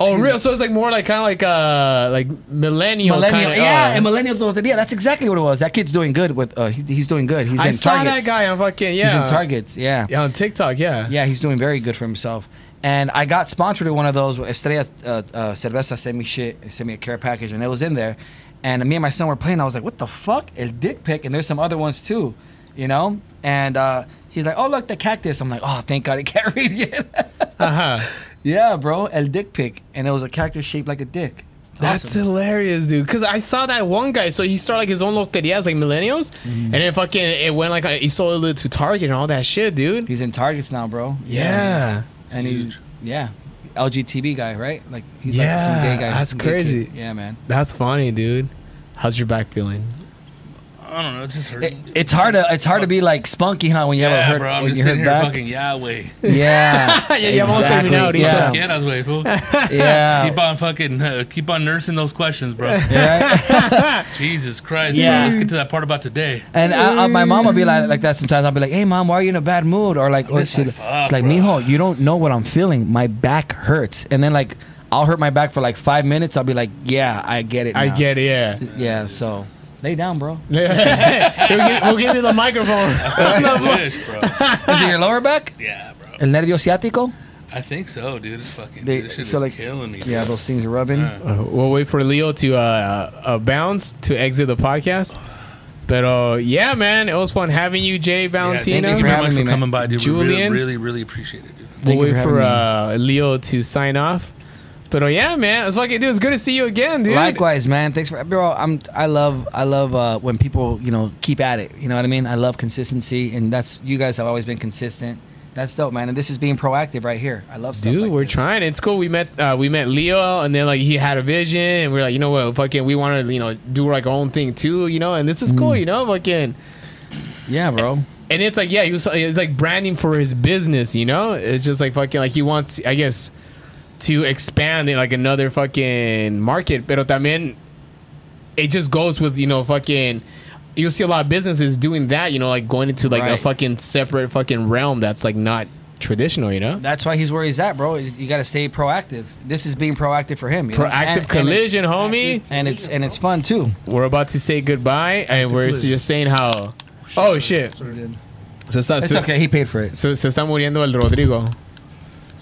Oh, real. So it's like more like kind of like uh like millennial. Millennial, kinda, yeah, uh, and millennial loteria. That's exactly what it was. That kid's doing good with. Uh, he, he's doing good. He's in target. I in saw targets. that guy on fucking yeah. He's in targets. Yeah. Yeah, on TikTok. Yeah. Yeah, he's doing very good for himself. And I got sponsored with one of those. Estrella uh, uh, Cerveza sent me shit, sent me a care package, and it was in there. And me and my son were playing. I was like, "What the fuck, El Dick Pic?" And there's some other ones too, you know. And uh, he's like, "Oh, look, the cactus." I'm like, "Oh, thank God he can't read yet." Uh huh. Yeah, bro, El Dick Pic, and it was a cactus shaped like a dick. It's That's awesome. hilarious, dude. Cause I saw that one guy. So he started like his own loterias, like millennials, Mm-hmm. and then fucking it went like he sold it to Target and all that shit, dude. He's in targets now, bro. Yeah. and he's yeah, LGTB guy, right? Like he's Yeah, like some gay guy. that's crazy. kid. Yeah, man. That's funny, dude. How's your back feeling? I don't know. It just hurt. It, it's hard to it's hard to be like spunky, huh? When you have a yeah, hurt, bro. I'm when just you sitting hurt here back. fucking Yahweh. Yeah, Yeah, ya vamos exactly. terminar ahorita. Yeah, Get us way, fool. yeah. Keep on fucking, uh, keep on nursing those questions, bro. Yeah. Jesus Christ, Yeah. bro. Let's get to that part about today. And I, I, my mom will be like, like that sometimes. I'll be like, "Hey, mom, why are you in a bad mood?" Or like, or just she, like, fuck, she's like, "Mijo, you don't know what I'm feeling. My back hurts." And then like, I'll hurt my back for like five minutes. I'll be like, "Yeah, I get it. I get it. Yeah. Yeah. So lay down, bro. we'll, give, we'll give you the microphone. I wish, bro. Is it your lower back? Yeah, bro. El nervio ciático? I think so, dude. It's fucking. They dude, this shit feel is like- killing me. Yeah, bro. those things are rubbing. Uh, we'll wait for Leo to uh, uh, bounce to exit the podcast. But uh, yeah, man, it was fun having you, Jay Yeah, Valentino. thank you for very having much me, for man. coming by, dude. We really, Julian? really, really appreciate it, dude. we'll Thank you wait for for, uh, Leo to sign off. But oh yeah, man, it's fucking dude. It's good to see you again, dude. Likewise, man. Thanks for bro. I'm I love I love uh, when people you know keep at it. You know what I mean? I love consistency, and that's you guys have always been consistent. That's dope, man. And this is being proactive right here. I love stuff. Dude, like we're this. trying. It's cool. We met uh, we met Leo, and then like he had a vision, and we are like, you know what, fucking, we want to you know do like our own thing too, you know. And this is Mm. cool, you know, fucking. Yeah, bro. And it's like, yeah, he was it's like branding for his business, you know. It's just like fucking like he wants, I guess, to expand in like another fucking market, pero también it just goes with you know fucking. You'll see a lot of businesses doing that, you know, like going into like a fucking separate fucking realm that's like not traditional, you know. That's why he's where he's at, bro. You got to stay proactive. This is being proactive for him. you know? Proactive And- and it's- collision, homie. and it's and it's fun too. We're about to say goodbye, and we're just saying how. Oh shit! Oh, se está, It's se, okay. He paid for it. se, se está muriendo el Rodrigo.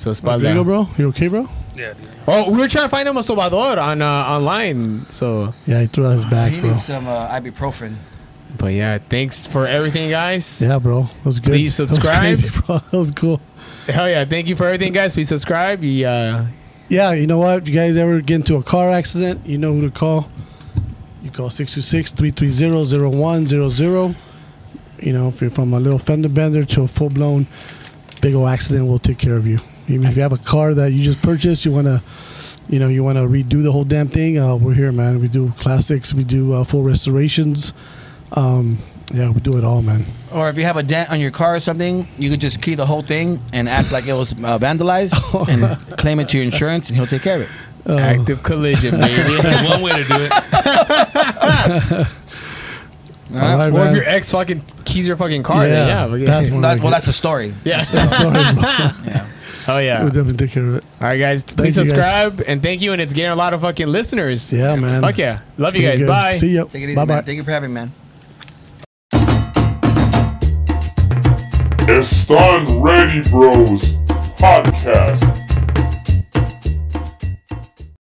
Su espalda. Rodrigo, bro, you okay, bro? Yeah, dude. Oh, we were trying to find him a sobador on uh, online. So, Yeah, he threw out his back, He bro. needs some uh, ibuprofen. but yeah, thanks for everything, guys. Yeah, bro, it was good. Please subscribe, That was crazy, bro. That was cool. Hell yeah! Thank you for everything, guys. Please subscribe. You, uh, Yeah, you know what? If you guys ever get into a car accident, you know who to call. You call 626-330-0100. You know, if you're from a little fender bender to a full-blown big old accident, we'll take care of you. Even if you have a car that you just purchased, you want to, you know, you want to redo the whole damn thing, uh, we're here, man. We do classics. We do uh, full restorations. Um, yeah, we do it all, man. Or if you have a dent on your car or something, you could just key the whole thing and act like it was uh, vandalized and claim it to your insurance, and he'll take care of it. Uh, active collision, baby. One way to do it. all right, or if your ex fucking keys your fucking car, then yeah, Yeah, that's. That, well, that's a story. yeah. Sorry, bro. Oh yeah. We'll definitely take care of it. All right, guys. Please you, guys. subscribe and thank you. And it's getting a lot of fucking listeners. Yeah, man. Fuck yeah. Love It's you guys. good. Bye. See you. Take it easy, Bye-bye. man. Thank you for having me, man. Están Ready Bros Podcast.